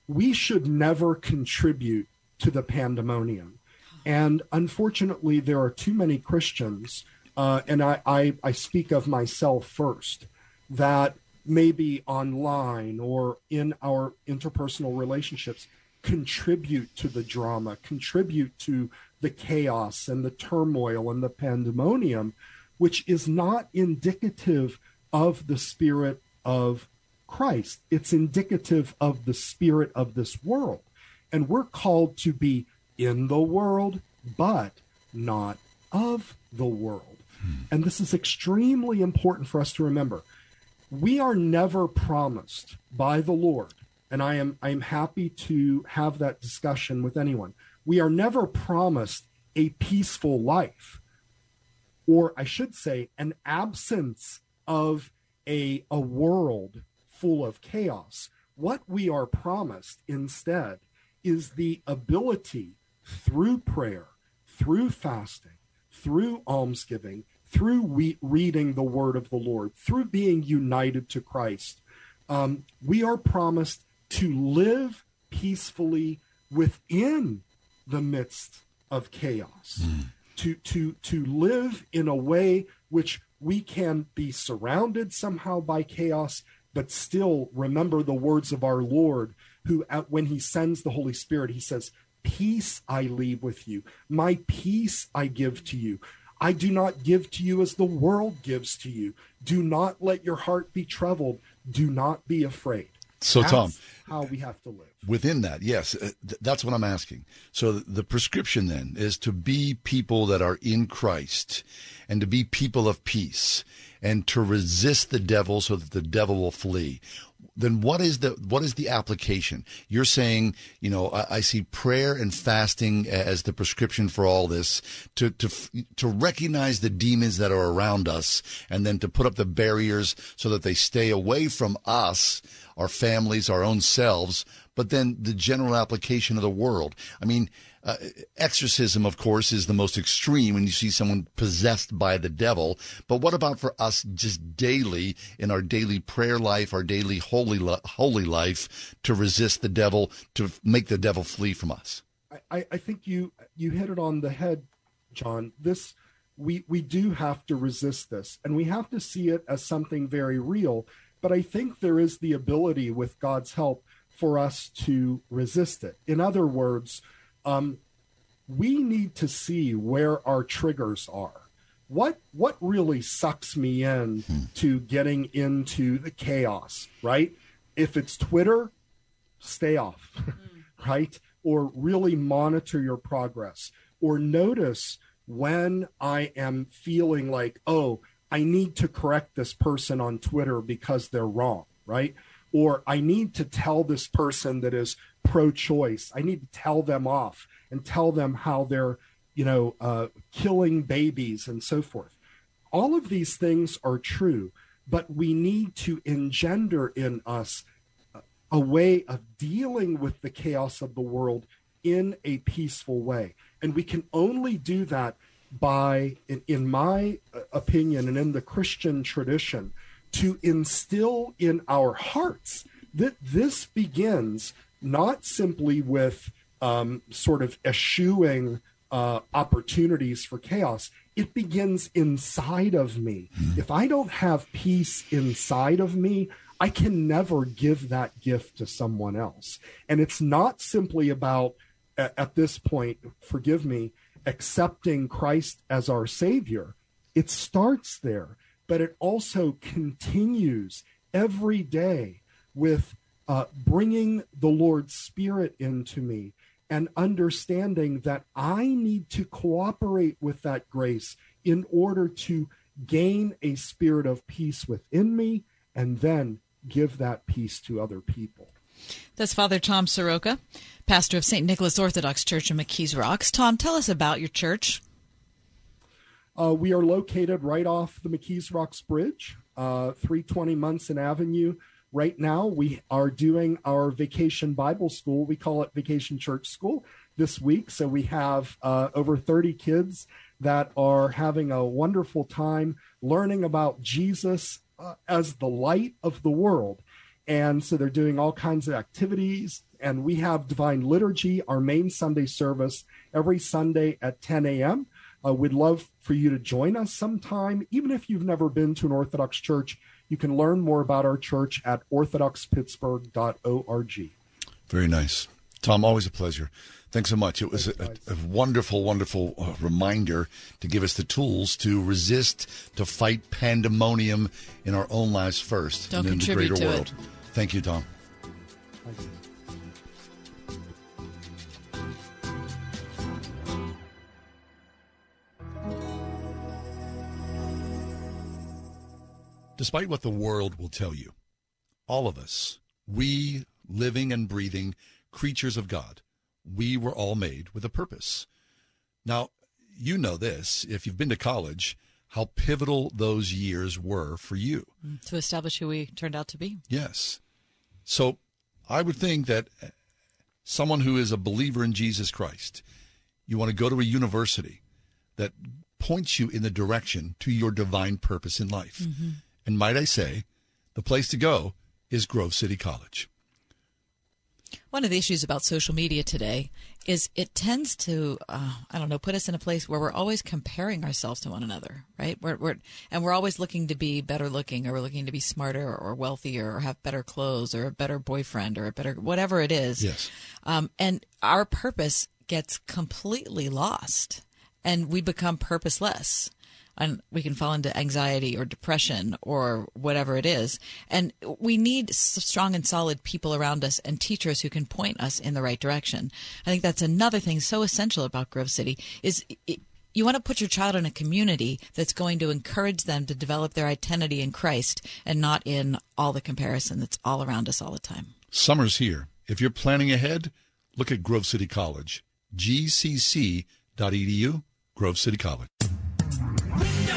we should never contribute to the pandemonium. And unfortunately, there are too many Christians, uh, and I, I, I speak of myself first, that maybe online or in our interpersonal relationships contribute to the drama, contribute to the chaos and the turmoil and the pandemonium, which is not indicative of the spirit of Christ. It's indicative of the spirit of this world. And we're called to be in the world, but not of the world. Hmm. And this is extremely important for us to remember. We are never promised by the Lord, and I am I am happy to have that discussion with anyone. We are never promised a peaceful life, or I should say, an absence of a, a world full of chaos. What we are promised instead is the ability through prayer, through fasting, through almsgiving, through we- reading the word of the Lord, through being united to Christ, um, we are promised to live peacefully within the midst of chaos, to, to, to live in a way which we can be surrounded somehow by chaos, but still remember the words of our Lord, who, when he sends the Holy Spirit, he says, Peace I leave with you, my peace I give to you. I do not give to you as the world gives to you. Do not let your heart be troubled. Do not be afraid.
So,
That's
Tom-
how we have to live.
Within that, yes, uh, th- that's what I'm asking. So the prescription then is to be people that are in Christ and to be people of peace and to resist the devil so that the devil will flee. Then what is the what is the application? You're saying, you know, I, I see prayer and fasting as the prescription for all this to to to recognize the demons that are around us and then to put up the barriers so that they stay away from us our families, our own selves, but then the general application of the world. I mean, uh, exorcism, of course, is the most extreme when you see someone possessed by the devil. But what about for us just daily in our daily prayer life, our daily holy, holy life to resist the devil, to make the devil flee from us?
I, I think you you hit it on the head, John. This we we do have to resist this, and we have to see it as something very real. But I think there is the ability, with God's help, for us to resist it. In other words, um, we need to see where our triggers are. What what really sucks me in to getting into the chaos, right? If it's Twitter, stay off, [laughs] right? Or really monitor your progress. Or notice when I am feeling like, oh, I need to correct this person on Twitter because they're wrong, right? Or I need to tell this person that is pro choice, I need to tell them off and tell them how they're, you know, uh, killing babies and so forth. All of these things are true, but we need to engender in us a way of dealing with the chaos of the world in a peaceful way. And we can only do that by, in, in my uh, opinion and in the Christian tradition, to instill in our hearts that this begins not simply with um, sort of eschewing uh, opportunities for chaos. It begins inside of me. If I don't have peace inside of me, I can never give that gift to someone else. And it's not simply about, at, at this point, forgive me, accepting Christ as our Savior. It starts there, but it also continues every day with uh, bringing the Lord's Spirit into me and understanding that I need to cooperate with that grace in order to gain a spirit of peace within me and then give that peace to other people.
That's Father Tom Soroka, pastor of St. Nicholas Orthodox Church in McKees Rocks. Tom, tell us about your church.
Uh, we are located right off the McKees Rocks Bridge, uh, 320 Munson Avenue. Right now, we are doing our vacation Bible school. We call it Vacation Church School this week. So we have uh, over 30 kids that are having a wonderful time learning about Jesus uh, as the light of the world. And so they're doing all kinds of activities. And we have Divine Liturgy, our main Sunday service, every Sunday at 10 a.m. Uh, we'd love for you to join us sometime. Even if you've never been to an Orthodox church, you can learn more about our church at orthodoxpittsburgh.org.
Very nice. Tom, always a pleasure. Thanks so much. It was a, a wonderful, wonderful uh, reminder to give us the tools to resist, to fight pandemonium in our own lives first
Don't
and in the greater
to
world.
it.
Thank you, Tom. Despite what the world will tell you, all of us, we living and breathing creatures of God, we were all made with a purpose. Now, you know this, if you've been to college, how pivotal those years were for you.
Mm, to establish who we turned out to be.
Yes. So I would think that someone who is a believer in Jesus Christ, you want to go to a university that points you in the direction to your divine purpose in life.
Mm-hmm.
And might I say, the place to go is Grove City College.
One of the issues about social media today is it tends to, uh, I don't know, put us in a place where we're always comparing ourselves to one another, right? We're, we're, and we're always looking to be better looking or we're looking to be smarter or wealthier or have better clothes or a better boyfriend or a better, whatever it is.
Yes.
Um, and our purpose gets completely lost and we become purposeless and we can fall into anxiety or depression or whatever it is. And we need strong and solid people around us and teachers who can point us in the right direction. I think that's another thing so essential about Grove City is it, you want to put your child in a community that's going to encourage them to develop their identity in Christ and not in all the comparison that's all around us all the time.
Summer's here. If you're planning ahead, look at Grove City College. gcc.edu, Grove City College.
Windows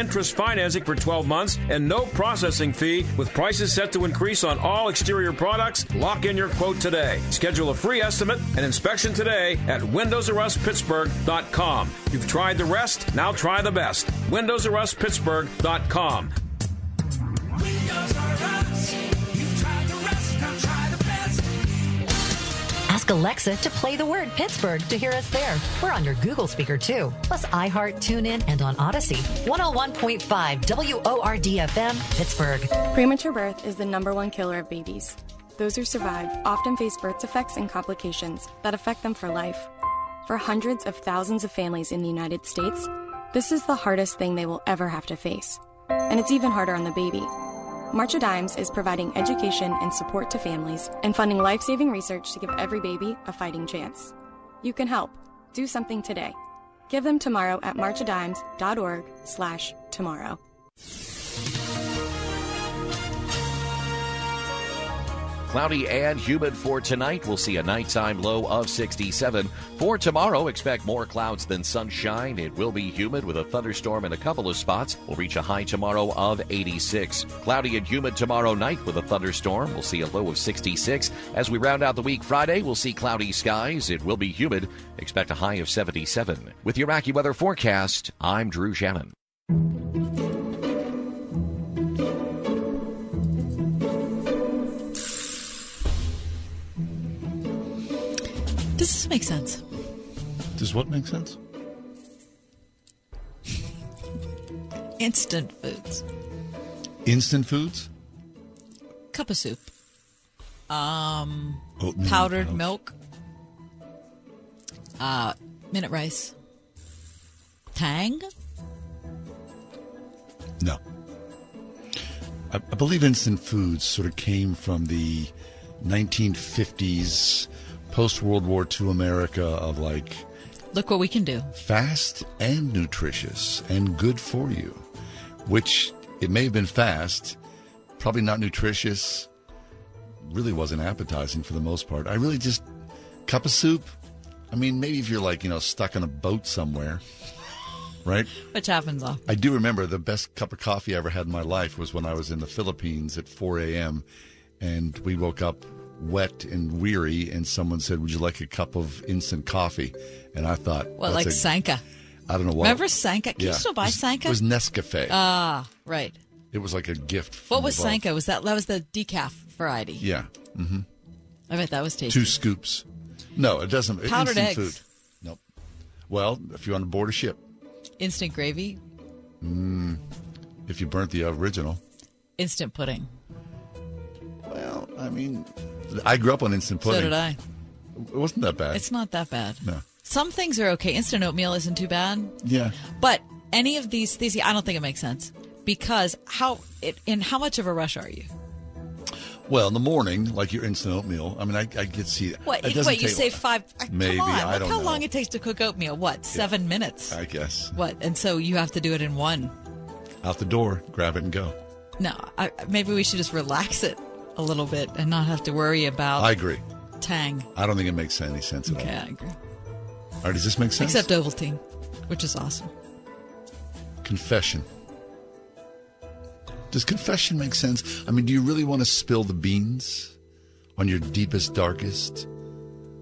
interest financing for 12 months and no processing fee with prices set to increase on all exterior products. Lock in your quote today. Schedule a free estimate and inspection today at windowsrustpittsburgh.com. You've tried the rest, now try the best. windowsrustpittsburgh.com.
Windows are us. You've tried the rest, now try.
Ask Alexa to play the word Pittsburgh to hear us there. We're on your Google speaker too, plus iHeart, TuneIn, and on Audacy. 101.5 WORD FM, Pittsburgh.
Premature birth is the number one killer of babies. Those who survive often face birth defects and complications that affect them for life. For hundreds of thousands of families in the United States, this is the hardest thing they will ever have to face. And it's even harder on the baby. March of Dimes is providing education and support to families and funding life saving research to give every baby a fighting chance. You can help. Do something today. Give them tomorrow at marchofdimes.org slash tomorrow.
Cloudy and humid for tonight. We'll see a nighttime low of 67. For tomorrow, expect more clouds than sunshine. It will be humid with a thunderstorm in a couple of spots. We'll reach a high tomorrow of 86. Cloudy and humid tomorrow night with a thunderstorm. We'll see a low of 66. As we round out the week Friday, we'll see cloudy skies. It will be humid. Expect a high of 77. With your AccuWeather forecast, I'm Drew Shannon.
Does this make sense?
Does what make sense?
Instant foods.
Instant foods?
Cup of soup. Um,
Oatmeal
powdered
pouch.
milk. Uh, minute rice. Tang.
No. I, I believe instant foods sort of came from the 1950s, post World War II America of like
Look what we can do.
fast and nutritious and good for you, which it may have been fast, probably not nutritious, really wasn't appetizing for the most part. I really just, cup of soup. I mean, maybe if you're like, you know, stuck on a boat somewhere, right?
Which happens often.
I do remember the best cup of coffee I ever had in my life was when I was in the Philippines at 4 a.m. and we woke up wet and weary, and someone said, "Would you like a cup of instant coffee?" And I thought,
Well, like
a-
Sanka.
I don't know what.
Remember Sanka? Can you still buy Sanka?
It was Nescafe.
Ah, right.
it was like a gift.
What was
above.
Sanka? Was that that was the decaf variety?
Yeah. Mm-hmm.
I bet that was tasty.
Two scoops. No, it doesn't.
Powdered
instant
eggs.
food. Nope. Well, if you're on board a ship,
Instant gravy,
mm, if you burnt the original.
instant pudding.
Well, I mean, I grew up on instant pudding.
So did I.
It wasn't that bad.
It's not that bad.
No.
Some things are okay. Instant oatmeal isn't too bad.
Yeah.
But any of these things, I don't think it makes sense because how it in how much of a rush are you?
Well, in the morning, like your instant oatmeal. I mean, I, I get see that.
What?
It
What you
take-
save five? uh,
Maybe,
come on,
I don't know
how
know.
long it takes to cook oatmeal. What? Seven minutes.
I guess
What? And so you have to do it in one.
out the door, grab it and go.
No, I, maybe we should just relax it a little bit and not have to worry about
I agree.
tang.
I don't think it makes any sense at
Okay,
all.
I agree.
All right, does this make sense?
Except Ovaltine, which is awesome.
confession. Does confession make sense? I mean, do you really want to spill the beans on your deepest, darkest,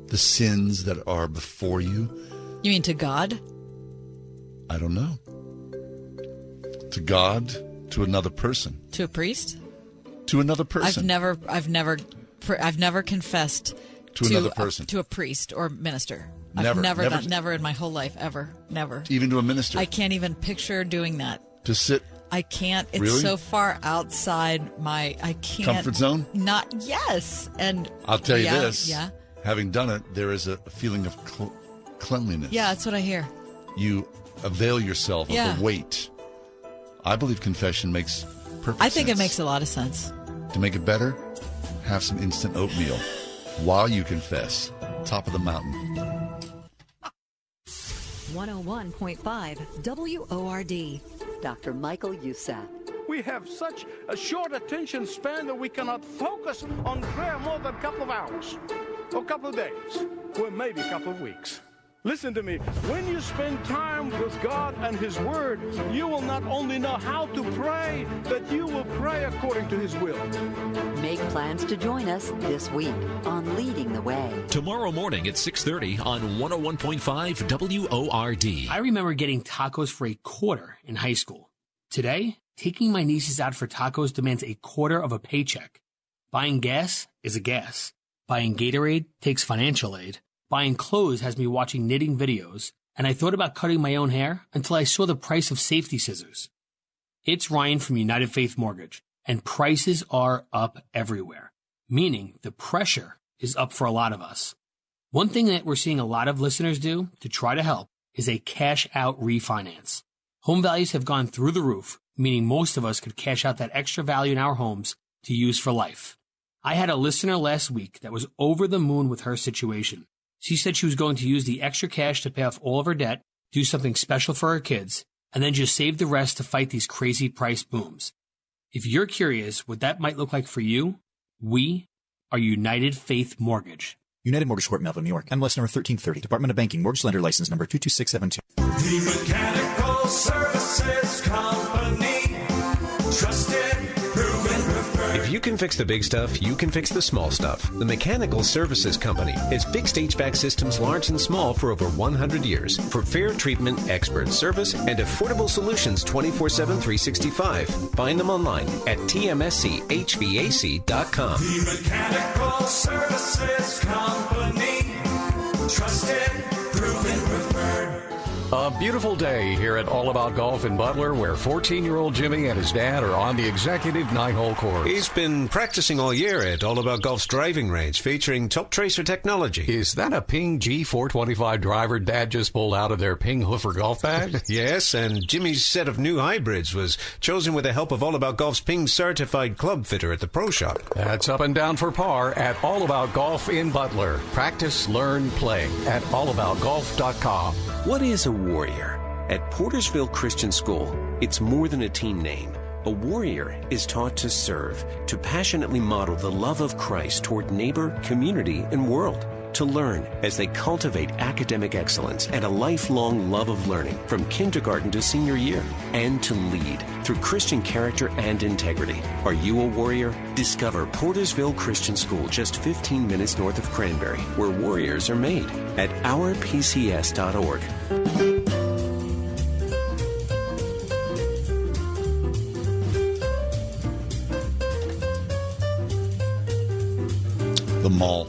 the sins that are before you?
You mean to God?
I don't know. To God, to another person,
To a priest?
To another person.
I've never, I've never, I've never confessed
To another
a-
person.
to a priest or minister.
Never,
I've never,
never-
never in my whole life, ever, never.
Even to a minister.
I can't even picture doing that.
to sit.
I can't. It's
Really?
so far outside my. I can't.
Comfort zone?
Not yes, and
I'll tell you
yeah,
this.
Yeah,
Having done it, there is a feeling of cl- cleanliness.
yeah, that's what I hear.
You avail yourself
Yeah.
of the weight. I believe confession makes perfect
I think
sense.
it makes a lot of sense.
To make it better, have some instant oatmeal while you confess. Top of the mountain.
101.5 WORD.
Dr. Michael Youssef.
We have such a short attention span that we cannot focus on prayer more than a couple of hours, or a couple of days, or maybe a couple of weeks. Listen to me. When you spend time with God and His Word, you will not only know how to pray, but you will pray according to His will.
Make plans to join us this week on Leading the Way.
Tomorrow morning at 6:30 on 101.5 WORD.
I remember getting tacos for a quarter in high school. Today, taking my nieces out for tacos demands a quarter of a paycheck. Buying gas is a gas. Buying Gatorade takes financial aid. Buying clothes has me watching knitting videos, and I thought about cutting my own hair until I saw the price of safety scissors. It's Ryan from United Faith Mortgage, and prices are up everywhere, meaning the pressure is up for a lot of us. One thing that we're seeing a lot of listeners do to try to help is a cash out refinance. Home values have gone through the roof, meaning most of us could cash out that extra value in our homes to use for life. I had a listener last week that was over the moon with her situation. She said she was going to use the extra cash to pay off all of her debt, do something special for her kids, and then just save the rest to fight these crazy price booms. If you're curious what that might look like for you, we are United Faith Mortgage.
United Mortgage Corp, Melville, New York. MLS number 1330. Department of Banking. Mortgage lender license number 22672.
The Mechanical Services Company.
You can fix the big stuff, you can fix the small stuff. The Mechanical Services Company has fixed HVAC systems large and small for over 100 years. For fair treatment, expert service, and affordable solutions 24 7, 365. Find them online at tmschvac.com.
The Mechanical Services Company. Trusted, proven.
A beautiful day here at All About Golf in Butler, where 14 year old Jimmy and his dad are on the executive nine hole course.
He's been practicing all year at All About Golf's driving range, featuring top tracer technology.
Is that a Ping G425 driver dad just pulled out of their Ping Hoofer golf bag? [laughs]
yes, and Jimmy's set of new hybrids was chosen with the help of All About Golf's Ping certified club fitter at the pro shop.
That's up and down for par at All About Golf in Butler. Practice, learn, play at allaboutgolf.com.
What is a warrior? At Portersville Christian School, it's more than a team name. A warrior is taught to serve, to passionately model the love of Christ toward neighbor, community, and world. To learn as they cultivate academic excellence and a lifelong love of learning from kindergarten to senior year. And to lead through Christian character and integrity. Are you a warrior? Discover Portersville Christian School just 15 minutes north of Cranberry, where warriors are made at ourpcs.org.
The mall.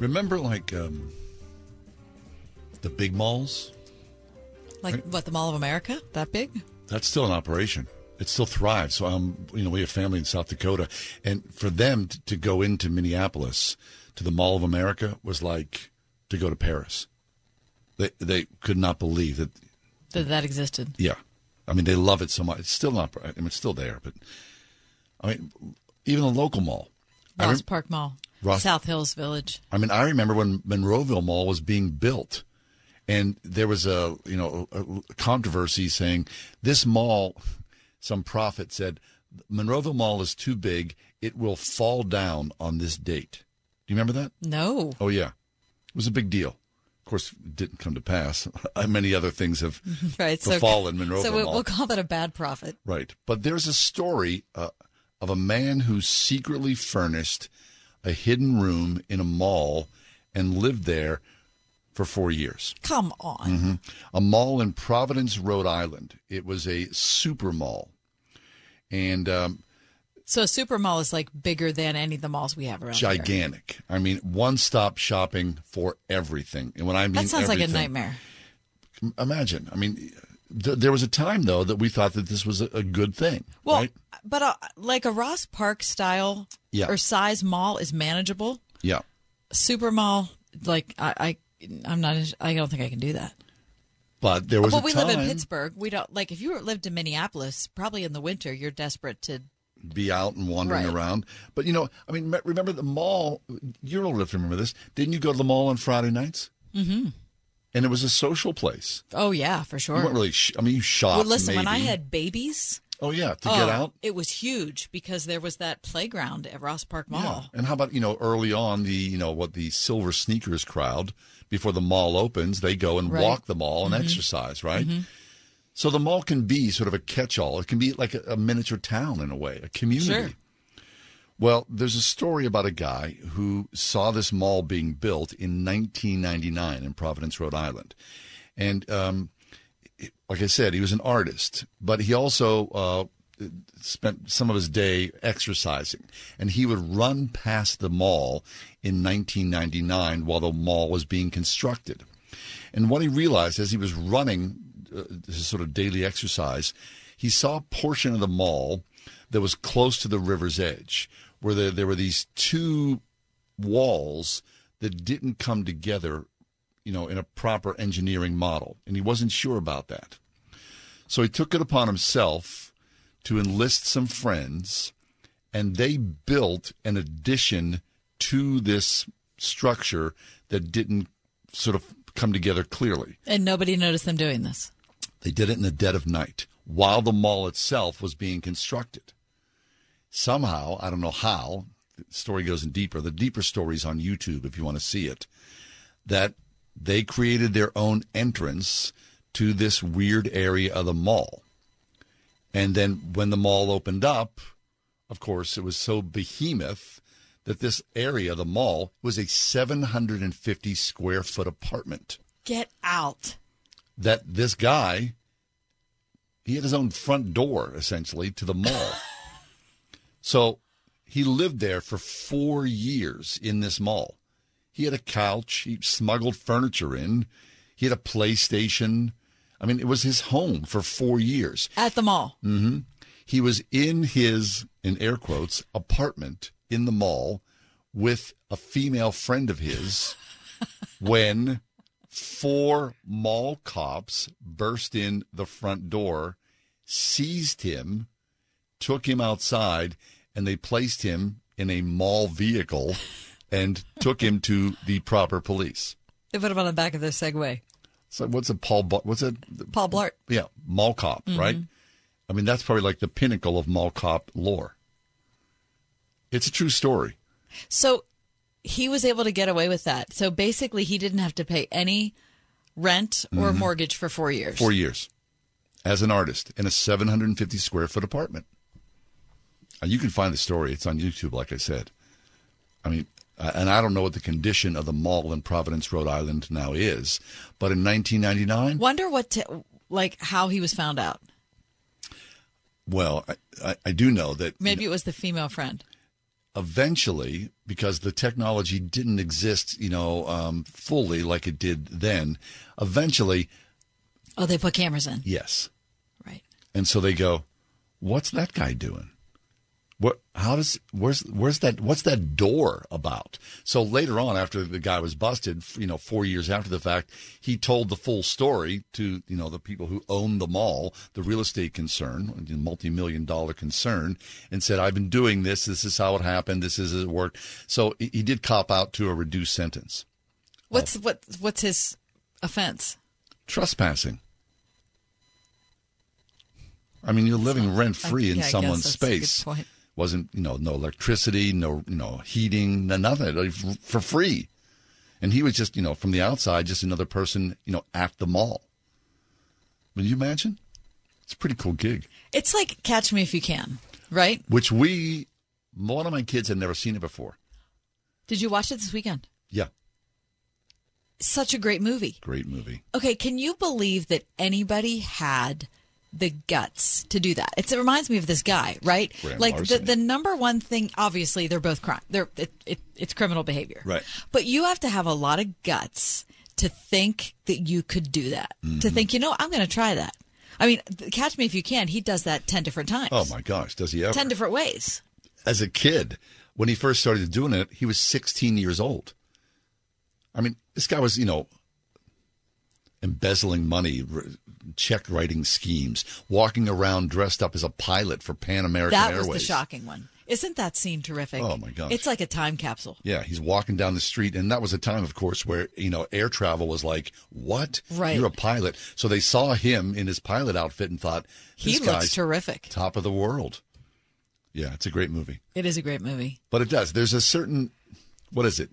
Remember, like um, the big malls?
Like what? The Mall of America? That big?
That's still in operation. It still thrives. So, um, you know, we have family in South Dakota, and for them to, to go into Minneapolis to the Mall of America was like to go to Paris. They they could not believe that.
That that existed.
Yeah, I mean, they love it so much. It's still not. I mean, it's still there, but I mean, even the local mall.
Ross
rem-
Park Mall,
Ross-
South Hills Village.
I mean, I remember when Monroeville Mall was being built, and there was a you know a controversy saying this mall. Some prophet said Monroeville Mall is too big; it will fall down on this date. Do you remember that?
No.
Oh yeah, it was a big deal. Of course, it didn't come to pass. [laughs] Many other things have [laughs]
Right. So,
befallen Monroeville
so
Mall.
we'll call that a bad prophet.
Right. But there's a story uh, of a man who secretly furnished a hidden room in a mall and lived there for four years.
Come on.
hmm A mall in Providence, Rhode Island. It was a super mall. And um,
So a super mall is like bigger than any of the malls we have around here.
gigantic. I mean, one stop shopping for everything. And when I mean
That sounds like a nightmare.
Imagine. I mean, th- there was a time, though, that we thought that this was a, a good thing.
Well,
right?
But uh, like a Ross Park style
Yeah.
or size mall is manageable.
Yeah.
Super mall, like I, I I'm not. I don't think I can do that.
But there was
but
a
we
time
live in Pittsburgh. We don't like if you lived in Minneapolis. Probably in the winter, you're desperate to.
be out and wandering
Right.
around. But you know, I mean, remember the mall? You're old enough to remember this. Didn't you go to the mall on Friday nights?
Mm-hmm.
And it was a social place.
Oh yeah, for sure.
You weren't really. Sh- I mean, you shopped.
well, listen. When I had babies,
Oh yeah, to
oh,
get out.
It was huge because there was that playground at Ross Park Mall. Yeah.
And how about you know early on the you know what the silver sneakers crowd before the mall opens they go and
Right.
walk the mall and
Mhm.
exercise right.
Mhm.
So the mall can be sort of a catch-all. It can be like a, a miniature town in a way, a community.
Sure.
Well, there's a story about a guy who saw this mall being built in 1999 in Providence, Rhode Island, and um, like I said, he was an artist, but he also uh, spent some of his day exercising, and he would run past the mall in 1999 while the mall was being constructed. And what he realized as he was running uh, his sort of daily exercise, he saw a portion of the mall that was close to the river's edge, where there, there were these two walls that didn't come together, you know, in a proper engineering model. And he wasn't sure about that. So he took it upon himself to enlist some friends, and they built an addition to this structure that didn't sort of come together clearly.
And nobody noticed them doing this.
They did it in the dead of night while the mall itself was being constructed. Somehow, I don't know how, the story goes in deeper. The deeper story's on YouTube if you want to see it. That they created their own entrance to this weird area of the mall. And then when the mall opened up, of course, it was so behemoth that this area, of the mall, was a 750 square foot apartment
Get out.
that this guy he had his own front door essentially to the mall. [laughs] so he lived there for 4 years in this mall. He had a couch, he smuggled furniture in, he had a PlayStation. I mean, it was his home for 4 years.
At the mall.
hmm He was in his, in air quotes, apartment in the mall with a female friend of his [laughs] when four mall cops burst in the front door, seized him, took him outside, and they placed him in a mall vehicle [laughs] and took him to the proper police.
They put him on the back of their Segway.
So what's a Paul? What's a
Paul Blart.
yeah mall cop, right?
Mhm.
I mean that's probably like the pinnacle of mall cop lore. It's a true story.
So he was able to get away with that. So basically, he didn't have to pay any rent or
Mhm.
mortgage for four years.
Four years as an artist in a 750 square foot apartment. You can find the story. It's on YouTube, like I said. I mean, uh, and I don't know what the condition of the mall in Providence, Rhode Island now is, but in 1999,
Wonder what, like, how he was found out.
well, I, I, I do know that
Maybe it was the female friend.
eventually, because the technology didn't exist, you know, um, fully like it did then, eventually,
Oh, they put cameras in.
yes.
Right.
And so they go, "What's that guy doing? What? How does? Where's? Where's that? What's that door about?" So later on, after the guy was busted, you know, four years after the fact, he told the full story to you know the people who own the mall, the real estate concern, the multi-million dollar concern, and said, "I've been doing this. This is how it happened. This is how it worked." So he did cop out to a reduced sentence,
What's what? What's his offense?
trespassing. I mean, you're living rent free in
yeah,
someone's
that's a good
space. Wasn't you know no electricity, no you know heating, no nothing like, for free, and he was just you know from the outside just another person you know at the mall. Can you imagine? It's a pretty cool gig.
It's like Catch Me If You Can, right?
Which we, one of my kids had never seen it before.
Did you watch it this weekend?
Yeah,
Such a great movie.
great movie.
Okay, can you believe that anybody had the guts to do that? It's, it reminds me of this guy, right?
Grand
like the,
larceny.
the number one thing, obviously, they're both crime. They're it, it, it's criminal behavior,
Right.
But you have to have a lot of guts to think that you could do that. To
Mhm.
think, you know, I'm going to try that. I mean, catch me if you can. He does that ten different times.
Oh my gosh, does he ever?
Ten different ways.
as a kid, when he first started doing it, he was 16 years old. I mean, this guy was, you know, embezzling money, check writing schemes, walking around dressed up as a pilot for Pan American
that
Airways.
was the shocking one. Isn't that scene terrific?
Oh, my gosh.
It's like a time capsule.
Yeah, he's walking down the street, and that was a time, of course, where you know air travel was like, "What?
Right.
You're a pilot." So they saw him in his pilot outfit and thought,
He
"This
looks terrific.
top of the world." Yeah, it's a great movie,
It is a great movie.
but it does. There's a certain, what is it?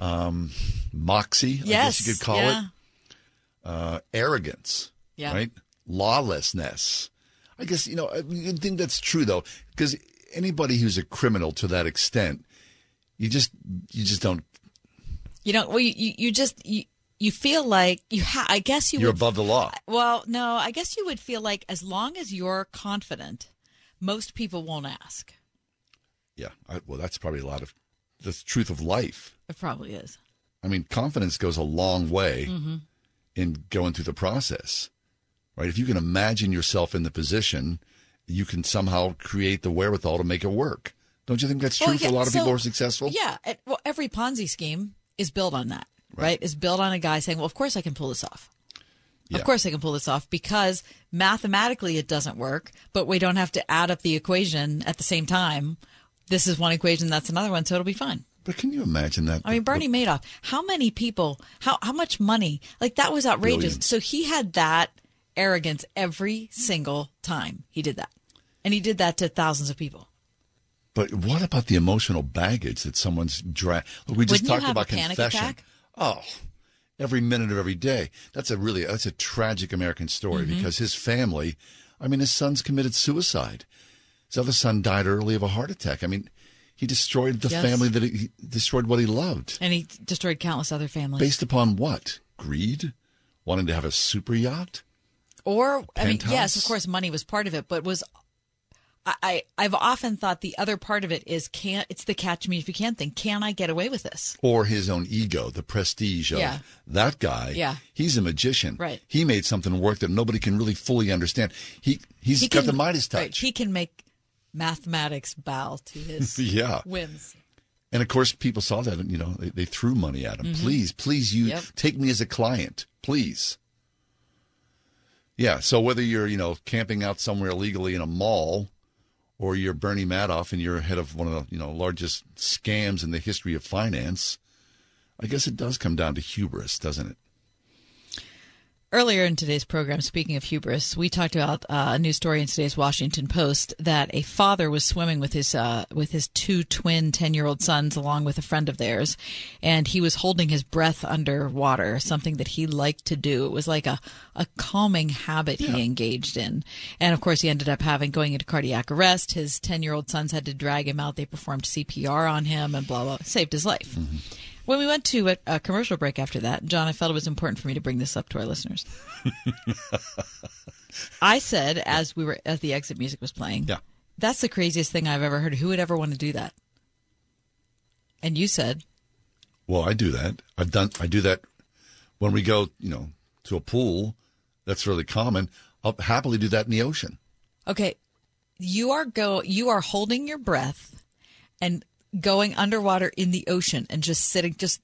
Um, moxie, I
Yes,
guess you could call
yeah.
it. Uh, arrogance,
Yeah.
right? Lawlessness. I guess you know. I mean, I think that's true though, because anybody who's a criminal to that extent, you just you just don't.
You know, well, you, you, you just you, you feel like you. Ha- I guess you.
You're
would,
above the law.
Well, no, I guess you would feel like as long as you're confident, most people won't ask.
Yeah, I, well, that's probably a lot of the truth of life.
It probably is.
I mean, confidence goes a long way
Mhm.
in going through the process, right? If you can imagine yourself in the position, you can somehow create the wherewithal to make it work. Don't you think that's true
Well,
for a lot of
so-
people who are successful?
Yeah. Well, every Ponzi scheme is built on that, right? Is built on a guy saying, "Well, of course I can pull this off.
Yeah.
Of course I can pull this off because mathematically it doesn't work, but we don't have to add up the equation at the same time. This is one equation, that's another one, so it'll be fine."
But can you imagine that?
I mean, Bernie Madoff. How many people? How how much money? Like that was outrageous.
Billions.
So he had that arrogance every single time he did that, and he did that to thousands of people.
But what about the emotional baggage that someone's dra We just
Wouldn't
talked about confession. Oh, every minute of every day. That's a really that's a tragic American story
Mhm.
because his family. I mean, his son's committed suicide. His other son died early of a heart attack. I mean, he destroyed the
Yes.
family that he, he destroyed what he loved.
And he destroyed countless other families.
Based upon what? Greed? Wanting to have a super yacht?
Or I mean, yes, of course, money was part of it, but was I, I've often thought the other part of it is can it's the catch me if you can thing. Can I get away with this?
Or his own ego, the prestige of
Yeah.
that guy.
Yeah.
He's a magician.
Right.
He made something work that nobody can really fully understand. He he's
He
got
can-
the Midas touch.
right, he can make mathematics bow to his [laughs]
Yeah.
whims.
And of course, people saw that, and you know, they, they threw money at him.
Mhm.
Please, please, you
Yep.
take me as a client, please. Yeah. So whether you're, you know, camping out somewhere illegally in a mall, or you're Bernie Madoff and you're head of one of the, you know, largest scams in the history of finance, I guess it does come down to hubris, doesn't it?
Earlier in today's program, speaking of hubris, we talked about uh, a news story in today's Washington Post that a father was swimming with his uh, with his two twin ten year old sons, along with a friend of theirs, and he was holding his breath underwater, something that he liked to do. It was like a a calming habit he engaged in, and of course, he ended up having going into cardiac arrest. His ten year old sons had to drag him out. They performed CPR on him, and blah blah, saved his life. When we went to a, a commercial break after that, John, I felt it was important for me to bring this up to our listeners. [laughs] I said as we were as the exit music was playing,
yeah,
that's the craziest thing I've ever heard. Who would ever want to do that? And you said,
Well, I do that. I've done. I do that when we go, you know, to a pool. That's really common. I'll happily do that in the ocean.
okay, you are go you are holding your breath and going underwater in the ocean and just sitting just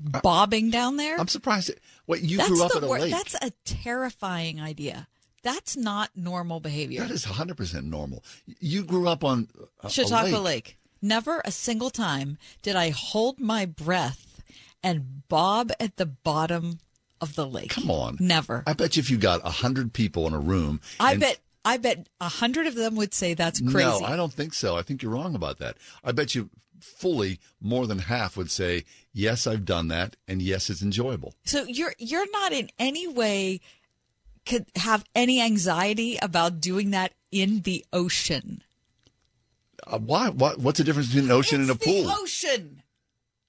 bobbing down there.
I'm surprised. Wait, you
that's
grew up at a
wor-
lake.
That's a terrifying idea. That's not normal behavior.
That is 100% normal. You grew up on a, a
Chautauqua
lake.
Lake. Never a single time did I hold my breath and bob at the bottom of the lake.
Come on.
Never.
I bet you if you got 100 people in a room.
I bet I bet a hundred of them would say that's crazy.
No, I don't think so. I think you're wrong about that. I bet you fully more than half would say, yes, I've done that, and yes, it's enjoyable.
So you're you're not in any way could have any anxiety about doing that in the ocean.
Uh, why? What, what's the difference between an ocean and a pool?
Ocean.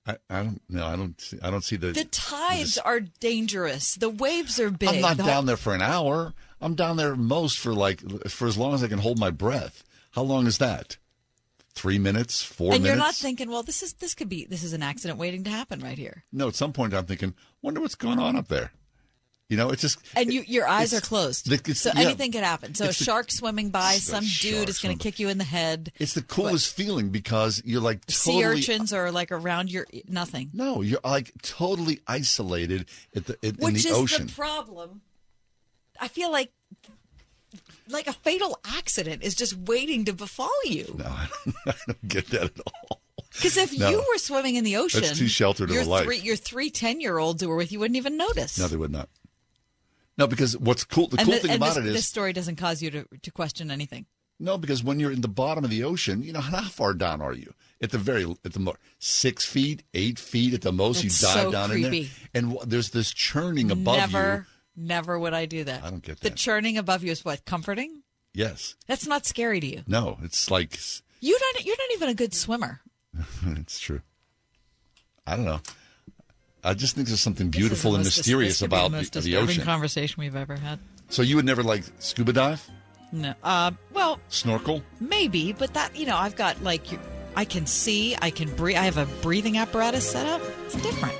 I, I don't know. I don't. See, I don't see the.
The tides are dangerous. The waves are big.
I'm not
The
down there for an hour. I'm down there most for like for as long as I can hold my breath. How long is that? Three minutes? Four
and
minutes?
you're not thinking, well, this is this could be this is an accident waiting to happen right here.
no, at some point I'm thinking, wonder what's going on up there. You know, it's just
And you, your eyes are closed,
the-
so
yeah.
anything could happen. So a
It's the-
shark swimming by, some dude is going to kick you in the head.
it's the coolest feeling because you're like
Sea urchins are like around your nothing.
no, you're like totally isolated at the in, in
Which
the
is
ocean.
the problem. I feel like like a fatal accident is just waiting to befall you.
No, I [laughs] don't, I don't get that at all.
Because if
No.
you were swimming in the ocean,
That's too sheltered of
your
a life.
Three, your three 10 year olds who were with you wouldn't even notice.
No, they would not. No, because what's cool, the
and
cool
thi-
thing about
this,
it is
this story doesn't cause you to, to question anything.
No, because when you're in the bottom of the ocean, you know how far down are you? At the very at the mo- six feet, eight feet at the most.
That's
you dive
so
down in there, and w- there's this churning above
never, never would I do that.
I don't get that.
The churning above you is what comforting.
Yes,
That's not scary to you.
no, it's like
You don't. You're not even a good swimmer. [laughs]
it's true. I don't know. I just think there's something beautiful and
This is the most-
mysterious about
the, most
the, the
disturbing
ocean.
conversation we've ever had.
So you would never like scuba dive,
No. Uh. Well,
snorkel?
maybe, but that you know, I've got like. I can see. I can breathe. I have a breathing apparatus set up. It's different.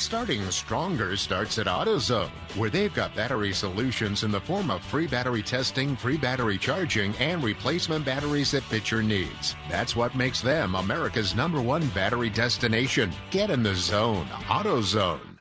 Starting stronger starts at AutoZone, where they've got battery solutions in the form of free battery testing, free battery charging, and replacement batteries that fit your needs. That's what makes them America's number one battery destination. Get in the zone. AutoZone.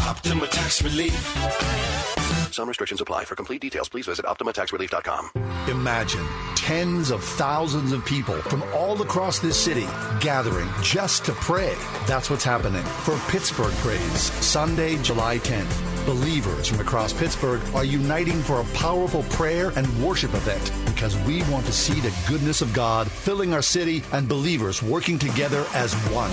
Optima Tax Relief.
Some restrictions apply. For complete details, please visit OptimaTaxRelief.com.
Imagine tens of thousands of people from all across this city gathering just to pray. That's what's happening for Pittsburgh Prays, Sunday, July 10th. Believers from across Pittsburgh are uniting for a powerful prayer and worship event because we want to see the goodness of God filling our city and believers working together as one.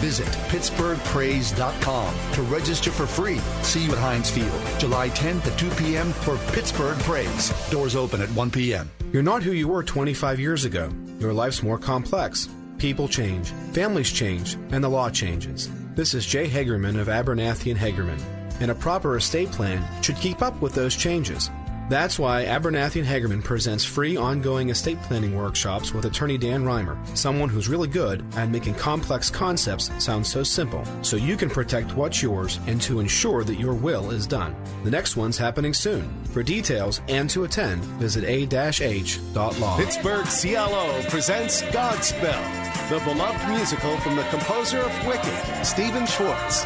Visit PittsburghPrays.com to register for free. See you at Heinz Field, July 10th at 2 p.m. for Pittsburgh Prays. Doors open at 1 p.m.
You're not who you were 25 years ago. Your life's more complex. People change, families change, and the law changes. This is Jay Hagerman of Abernathy and Hagerman, and a proper estate plan should keep up with those changes. That's why Abernathy and Hagerman presents free ongoing estate planning workshops with attorney Dan Reimer, someone who's really good at making complex concepts sound so simple, so you can protect what's yours and to ensure that your will is done. The next one's happening soon. For details and to attend, visit a-h.law.
Pittsburgh CLO presents Godspell, the beloved musical from the composer of Wicked, Stephen Schwartz.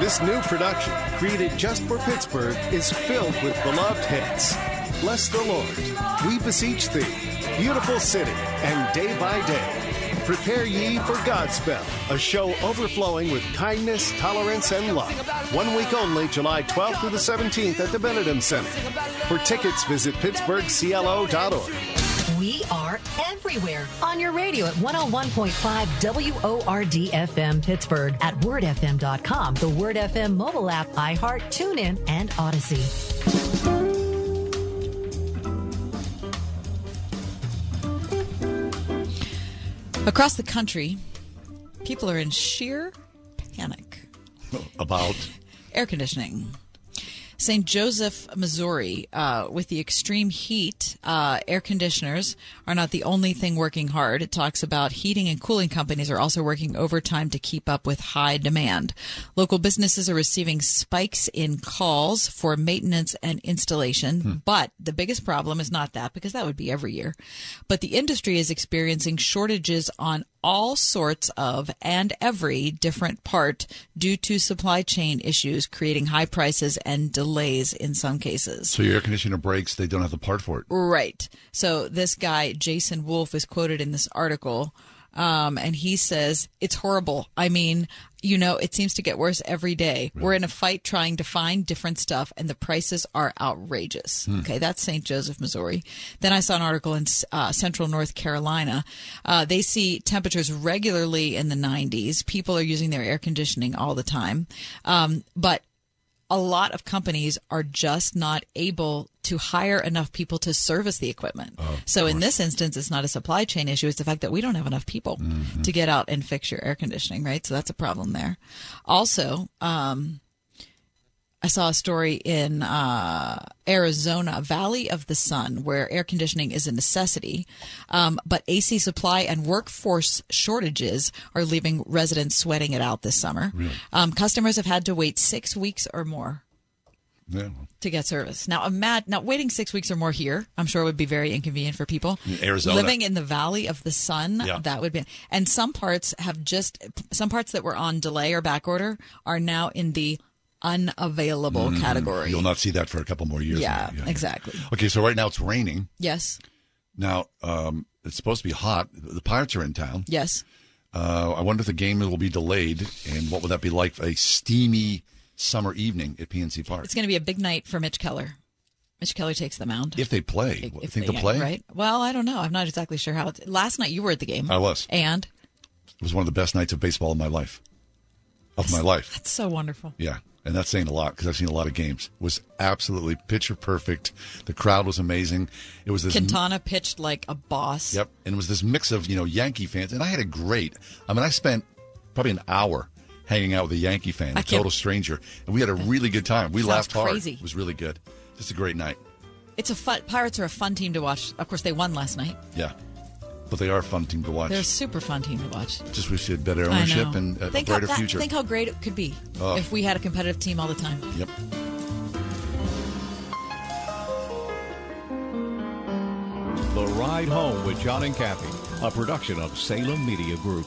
This new production, created just for Pittsburgh, is filled with beloved hits. Bless the Lord, We Beseech Thee, Beautiful City, and Day by Day. Prepare ye for Godspell, a show overflowing with kindness, tolerance, and love. One week only, July 12th through the 17th at the Benedum Center. For tickets, visit pittsburghclo.org.
We are everywhere on your radio at 101.5 WORD FM Pittsburgh, at wordfm.com, the Word FM mobile app, iHeart, TuneIn, and Audacy.
Across the country, people are in sheer panic.
About
Air conditioning. St. Joseph, Missouri, uh, with the extreme heat, uh, air conditioners are not the only thing working hard. It talks about heating and cooling companies are also working overtime to keep up with high demand. Local businesses are receiving spikes in calls for maintenance and installation, hmm. but the biggest problem is not that because that would be every year. But the industry is experiencing shortages on all sorts of and every different part due to supply chain issues, creating high prices and delays in some cases.
so your air conditioner breaks, they don't have the part for it.
Right. So this guy, Jason Wolf, is quoted in this article. Um, and he says, it's horrible. I mean, you know, it seems to get worse every day. We're in a fight trying to find different stuff, and the prices are outrageous.
Hmm.
Okay, that's St. Joseph, Missouri. Then I saw an article in uh, central North Carolina. Uh, they see temperatures regularly in the 90s. People are using their air conditioning all the time. Um, but a lot of companies are just not able to hire enough people to service the equipment. so in this instance, it's not a supply chain issue. It's the fact that we don't have enough people to get out and fix your air conditioning, right? So that's a problem there. Also, um, I saw a story in uh, Arizona, Valley of the Sun, where air conditioning is a necessity, um, but AC supply and workforce shortages are leaving residents sweating it out this summer. Um, customers have had to wait six weeks or more
Yeah.
to get service. Now, imagine now waiting six weeks or more here. I'm sure it would be very inconvenient for people.
In Arizona.
living in the Valley of the Sun,
Yeah.
that would be. And some parts have just some parts that were on delay or back order are now in the unavailable
Mhm.
category.
You'll not see that for a couple more years.
Yeah,
now.
exactly.
Okay, so right now it's raining.
Yes,
Now um, it's supposed to be hot. The Pirates are in town.
yes.
Uh, I wonder if the game will be delayed, and what would that be like for a steamy summer evening at PNC Park?
It's going to be a big night for Mitch Keller. Mitch Keller takes the mound.
If they play,
If
think
they-
play.
Right. Well, I don't know. I'm not exactly sure how. It's, last night you were at the game.
I was.
And
It was one of the best nights of baseball in my life. Of my life.
that's so wonderful.
Yeah, and that's saying a lot because I've seen a lot of games. Was absolutely picture perfect. The crowd was amazing. It was this.
Quintana pitched like a boss.
Yep, and it was this mix of you know Yankee fans, and I had a great. I mean, I spent probably an hour hanging out with a Yankee fan, a total stranger, and we had a really good time. We laughed hard.
crazy.
It was really good. Just a great night.
It's a fun. Pirates are a fun team to watch. Of course, they won last night.
Yeah, but they are fun team to watch.
They're a super fun team to watch.
Just wish they had better ownership and a, a
think how,
brighter
that-
future.
Think how great it could be
Oh.
if we had a competitive team all the time.
Yep.
The Ride Home with John and Kathy, a production of Salem Media Group.